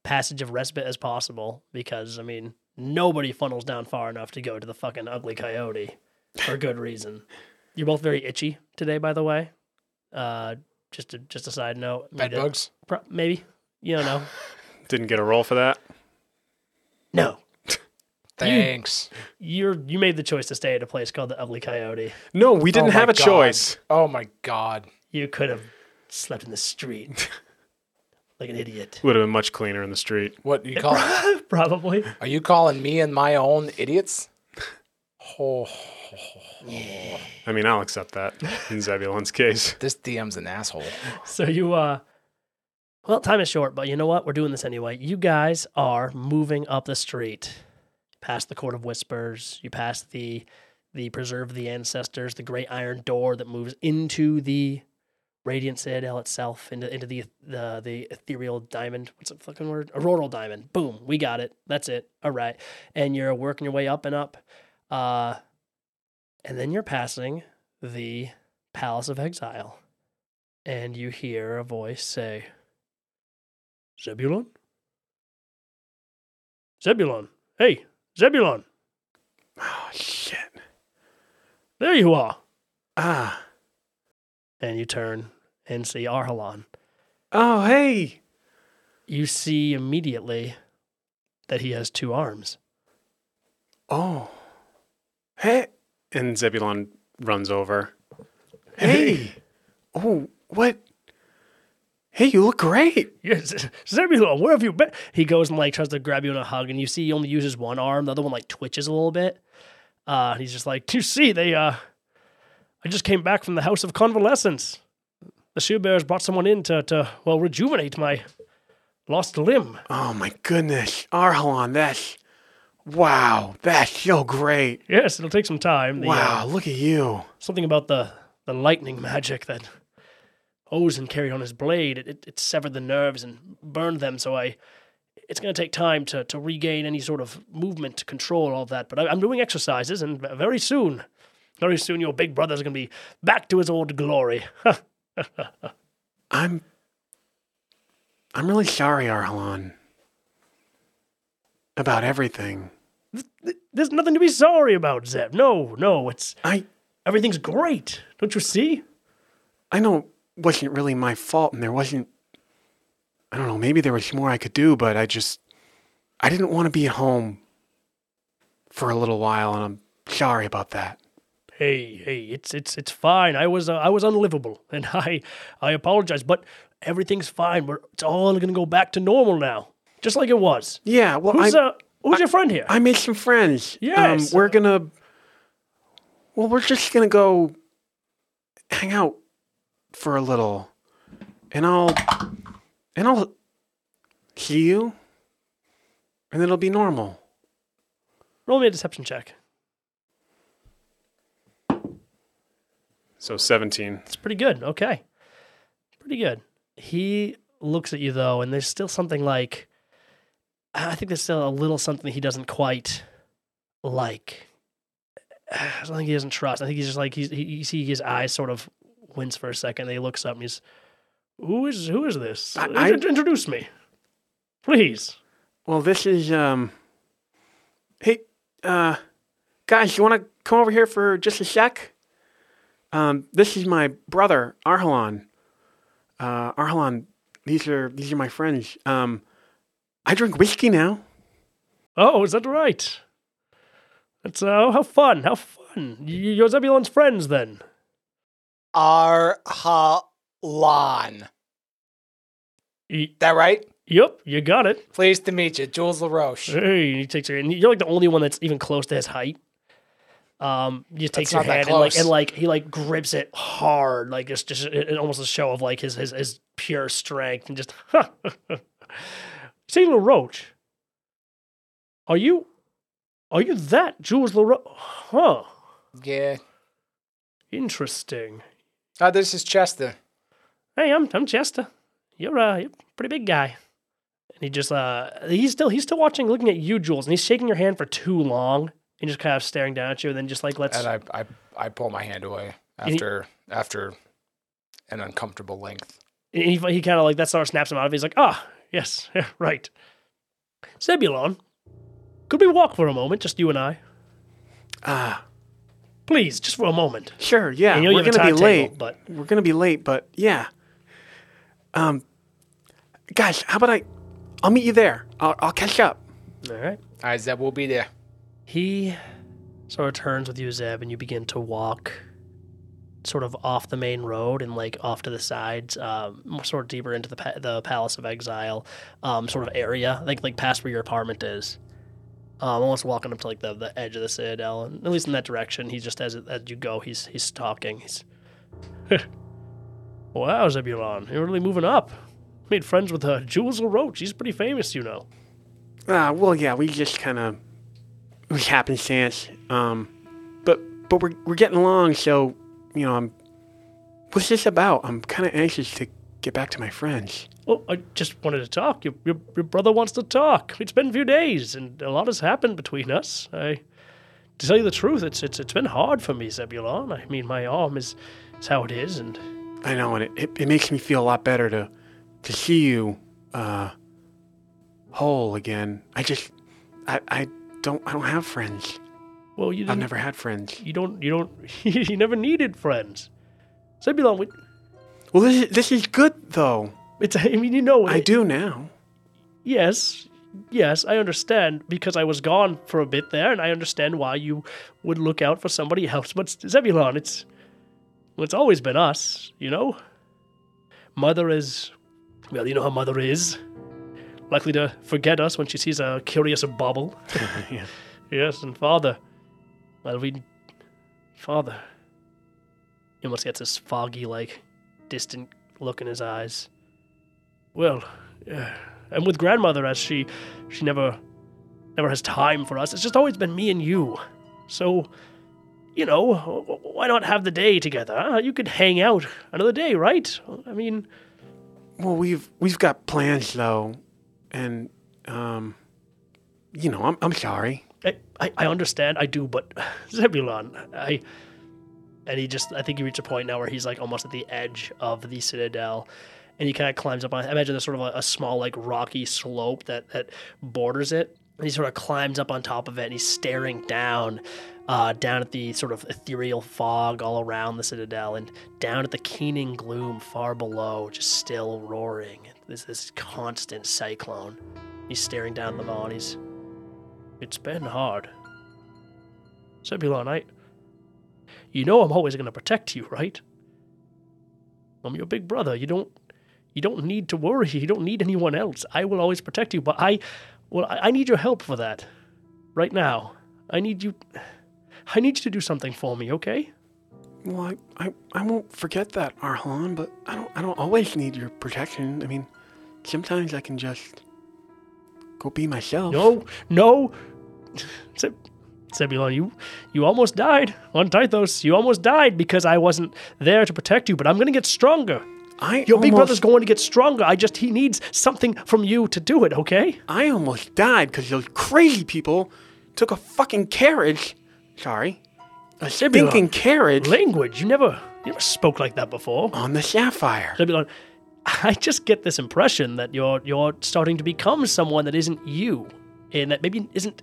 passage of respite as possible. Because I mean, nobody funnels down far enough to go to the fucking ugly coyote for good reason. You're both very itchy today, by the way. Uh, just a, just a side note. Bed Maybe- bugs. pro- Maybe you don't know. Didn't get a roll for that. No, Thanks. you're you made the choice to stay at a place called the Ugly Coyote. No, we didn't Oh my have a God. choice. Oh my god. You could have slept in the street like an idiot. Would have been much cleaner in the street. What you call? Probably. Are you calling me and my own idiots? Oh, I mean, I'll accept that in Zebulon's case. this DM's an asshole. So you uh well, time is short, but you know what? We're doing this anyway. You guys are moving up the street. Past the Court of Whispers, you pass the the Preserve of the Ancestors, the great iron door that moves into the Radiant Citadel itself, into into the the the ethereal diamond. What's the fucking word? Auroral diamond. Boom, we got it. That's it. All right. And you're working your way up and up. Uh and then you're passing the Palace of Exile and you hear a voice say, Zebulon? Zebulon. Hey, Zebulon. Oh shit. There you are. Ah. And you turn and see Arhalan. Oh hey. You see immediately that he has two arms. Oh. Hey. And Zebulon runs over. Hey. oh, what? Hey, you look great. Yes, Zebulon, where have you been? He goes and like tries to grab you in a hug, and you see he only uses one arm. The other one like twitches a little bit. Uh, and he's just like, you see, they uh, I just came back from the House of Convalescence. The Shield Bearers brought someone in to, to well rejuvenate my lost limb. Oh my goodness, Arhalan, that's wow, that's so great. Yes, it'll take some time. The, uh, Wow, look at you. something about the the lightning magic that Ozen carried on his blade. It, it, it severed the nerves and burned them. So I, it's going to take time to to regain any sort of movement to control all that. But I, I'm doing exercises, and very soon, very soon, your big brother's going to be back to his old glory. I'm I'm really sorry, Arhalan. About everything. There's nothing to be sorry about, Zeb. No, no, it's I everything's great. Don't you see? I know wasn't really my fault and there wasn't I don't know, maybe there was more I could do, but I just I didn't want to be at home for a little while and I'm sorry about that. Hey, hey, it's it's it's fine. I was uh, I was unlivable, and I I apologize, but everything's fine. We're it's all going to go back to normal now, just like it was. Yeah, well Who's I uh who's your friend here? I made some friends. Yes. Um, we're gonna Well, we're just gonna go hang out for a little. And I'll and I'll see you. And it'll be normal. Roll me a deception check. So seventeen. It's pretty good. Okay, pretty good. He looks at you though, and there's still something like I think there's still a little something he doesn't quite like. I don't think he doesn't trust. I think he's just like he's, he, you see his eyes sort of wince for a second. Then he looks up and he's, "Who is who is this? I- I- introduce me, please." Well, this is um. Hey, uh, guys, you want to come over here for just a sec? Um, this is my brother Arhalan. Uh, Arhalan, these are these are my friends. Um, I drink whiskey now. Oh, is that right? That's uh, how fun! How fun! You're Zebulon's friends then. Arhalan. Y- That right? Yep, you got it. Pleased to meet you, Jules LaRoche. Hey, he takes her, and you're like the only one that's even close to his height. Um, he just takes your hand and like and like he like grips it hard, like just just it- almost a show of like his his, his pure strength, and just. Say, LaRoche, are you, are you that Jules LaRoche? Huh. Yeah. Interesting. Uh, this is Chester. Hey, I'm I'm Chester. You're uh, you're a pretty big guy. And he just uh, he's still he's still watching, looking at you, Jules, and he's shaking your hand for too long, and just kind of staring down at you, and then just like let's. And I, I, I pull my hand away after after an uncomfortable length. And he, he kind of like that sort of snaps him out of it. He's like, ah, yes, right. Zebulon, could we walk for a moment, just you and I? Ah, Please, just for a moment. sure, yeah. I know you We're gonna be timetable, late. but We're gonna be late, but yeah. Um, guys, how about I? I'll meet you there. I'll, I'll catch up. all right. All right, Zeb, we'll be there. He sort of turns with you, Zeb, and you begin to walk sort of off the main road and like off to the sides, um, sort of deeper into the pa- the Palace of Exile, um, sort of area, like like past where your apartment is. Um, almost walking up to like the, the edge of the citadel, and at least in that direction. He just as as you go, he's he's talking. He's wow, Zebulon, you're really moving up. Made friends with uh, Jules LaRoche. He's pretty famous, you know. Uh, well, yeah, we just kind of it was happenstance. Um, but but we're we're getting along, so you know, I'm. What's this about? I'm kind of anxious to get back to my friends. Well, I just wanted to talk. Your, your, your brother wants to talk. It's been a few days, and a lot has happened between us. I, to tell you the truth, it's it's it's been hard for me, Zebulon. I mean, my arm is, is how it is, and I know, and it, it, it makes me feel a lot better to to see you uh, whole again. I just I I don't I don't have friends. well, you I've never had friends. you don't you don't you never needed friends. Zebulon, we- Well, this is, this is good though. It's I mean, you know, I it- do now. Yes, yes, I understand because I was gone for a bit there, and I understand why you would look out for somebody else. But Zebulon, it's it's always been us, you know. Mother is, Well, you know how mother is. Likely to forget us when she sees a curious bauble. Yeah. yes, and father. Well, we. Father. He almost gets this foggy, like, distant look in his eyes. Well, yeah. And with grandmother, as she. She never. Never has time for us. It's just always been me and you. So, you know, why not have the day together? Huh? You could hang out another day, right? I mean, Well, we've we've got plans though, and um, you know, I'm I'm sorry. I, I, I understand, I do, but Zebulon, I. And he just, I think he reached a point now where he's like almost at the edge of the citadel. And he kind of climbs up on, I imagine there's sort of a, a small, like rocky slope that, that borders it. And he sort of climbs up on top of it and he's staring down, uh, down at the sort of ethereal fog all around the citadel and down at the keening gloom far below, just still roaring. This, this constant cyclone. He's staring down the moon. He's, it's been hard. Zebulon, I. You know I'm always going to protect you, right? I'm your big brother. You don't. You don't need to worry. You don't need anyone else. I will always protect you. But I, well, I need your help for that. Right now, I need you. I need you to do something for me, okay? Well, I, I, I won't forget that, Arhan, but I don't I don't always need your protection. I mean, sometimes I can just go be myself. No, no. Zebulon, you you almost died on Tythos. You almost died because I wasn't there to protect you. But I'm to get stronger. I Your big brother's going to get stronger. I just he needs something from you to do it. Okay? I almost died because those crazy people took a fucking carriage. Sorry, a Zebulon. stinking carriage Language. You never you never spoke like that before. on the Sapphire. Zebulon, I just get this impression that you're you're starting to become someone that isn't you, and that maybe isn't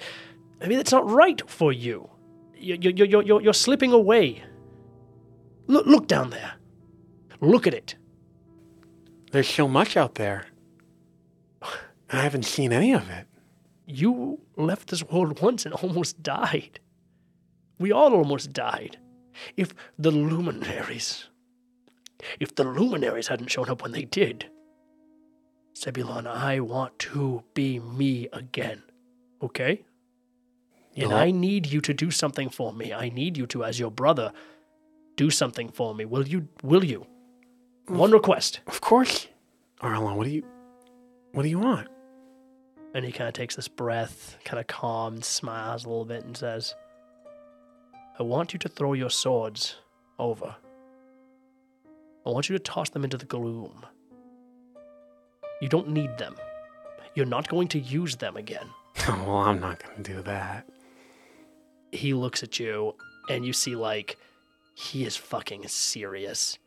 maybe that's not right for you. You you you you're, you're, you're slipping away. Look look down there. Look at it. There's so much out there. I haven't seen any of it. You left this world once and almost died. We all almost died. If the luminaries. If the luminaries hadn't shown up when they did. Zebulon, I want to be me again. Okay? And. I need you to do something for me. I need you to, as your brother, do something for me. Will you? Will you? One request. Of course, Arlan. What do you, what do you want? And he kind of takes this breath, kind of calms, smiles a little bit, and says, I want you to throw your swords over. I want you to toss them into the gloom. You don't need them. You're not going to use them again. well, I'm not gonna do that. He looks at you, and you see, like, he is fucking serious.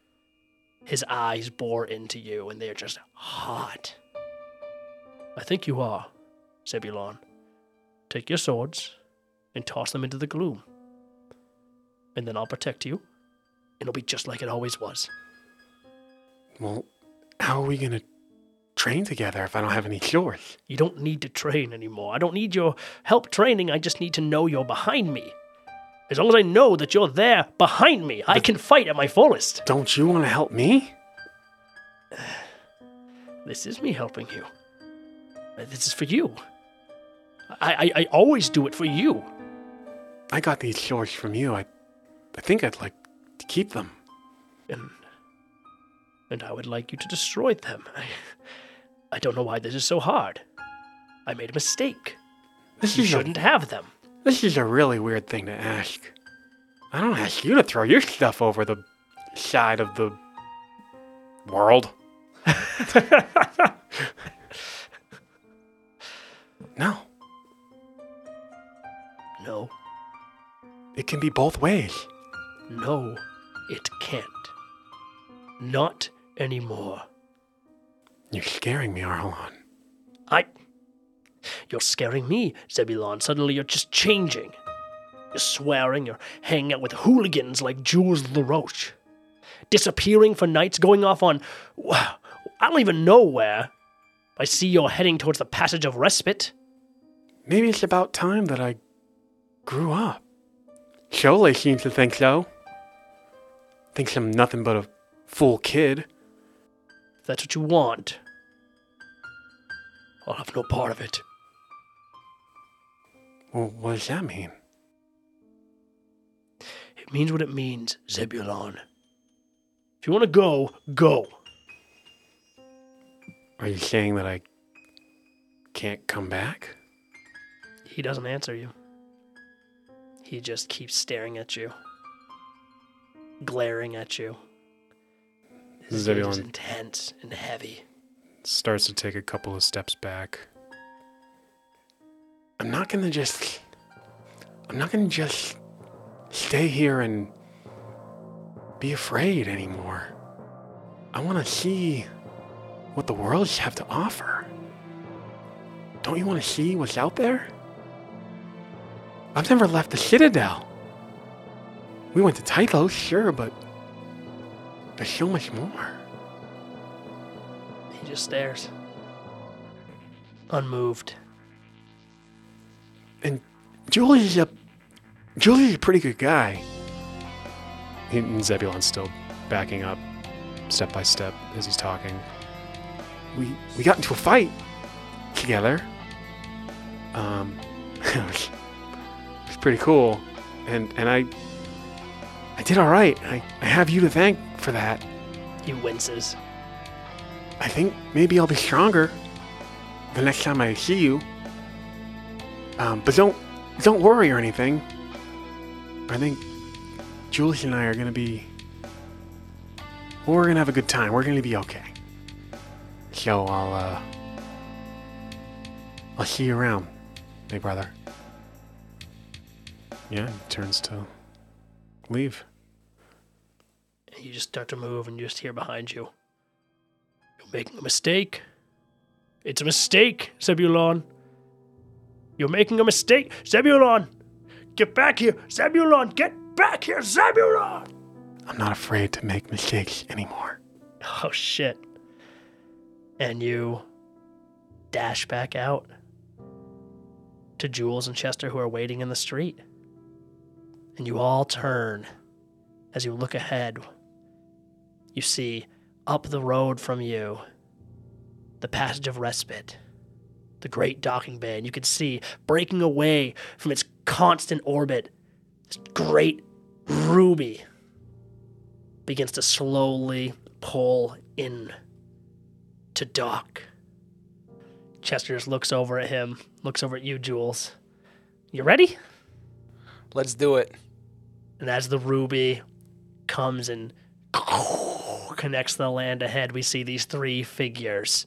His eyes bore into you, and they're just hot. I think you are, said Zebulon. Take your swords and toss them into the gloom. And then I'll protect you. It'll be just like it always was. Well, how are we gonna train together if I don't have any swords? You don't need to train anymore. I don't need your help training. I just need to know you're behind me. As long as I know that you're there behind me, I can fight at my fullest. Don't you want to help me? This is me helping you. This is for you. I, I, I always do it for you. I got these swords from you. I, I think I'd like to keep them. And, and I would like you to destroy them. I, I don't know why this is so hard. I made a mistake. This You shouldn't a, have them. This is a really weird thing to ask. I don't ask you to throw your stuff over the side of the world. no, No, it can be both ways. no, it can't. Not anymore. You're scaring me, Arlan. I. You're scaring me, Zebulon. Suddenly you're just changing. You're swearing, you're hanging out with hooligans like Jules LaRoche. Disappearing for nights, going off on. I don't even know where. I see you're heading towards the passage of respite. Maybe it's about time that I grew up. Sholay seems to think so. Thinks I'm nothing but a fool kid. If that's what you want, I'll have no part of it. Well, what does that mean? It means what it means, Zebulon. If you want to go, go. Are you saying that I can't come back? He doesn't answer you. He just keeps staring at you, glaring at you. His gaze is Zebulon intense and heavy. starts to take a couple of steps back. I'm not gonna just. I'm not gonna just stay here and be afraid anymore. I wanna see what the worlds have to offer. Don't you wanna see what's out there? I've never left the Citadel. We went to Tythos, sure, but there's so much more. He just stares, unmoved. And Julie's a Julius is a pretty good guy. And Zebulon's still backing up, step by step, as he's talking. We we got into a fight together. Um, it was, it was pretty cool, and and I I did all right. I, I have you to thank for that. He winces. I think maybe I'll be stronger the next time I see you. Um, but don't don't worry or anything. I think Julius and I are gonna be. Well, we're gonna have a good time. We're gonna be okay. So I'll uh, I'll see you around, big brother. Yeah, turns to leave. You just start to move, and you just hear behind you. You're making a mistake. It's a mistake, Zebulon. You're making a mistake, Zebulon. Get back here, Zebulon. Get back here, Zebulon. I'm not afraid to make mistakes anymore. Oh shit. And you dash back out to Jules and Chester who are waiting in the street. And you all turn as you look ahead. You see up the road from you the passage of respite, the great docking bay, and you can see breaking away from its constant orbit, this great ruby begins to slowly pull in to dock. Chester just looks over at him, looks over at you, Jules. You ready? Let's do it. And as the ruby comes and connects the land ahead, we see these three figures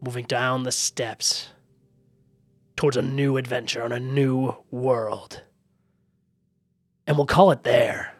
moving down the steps towards a new adventure on a new world. And we'll call it there.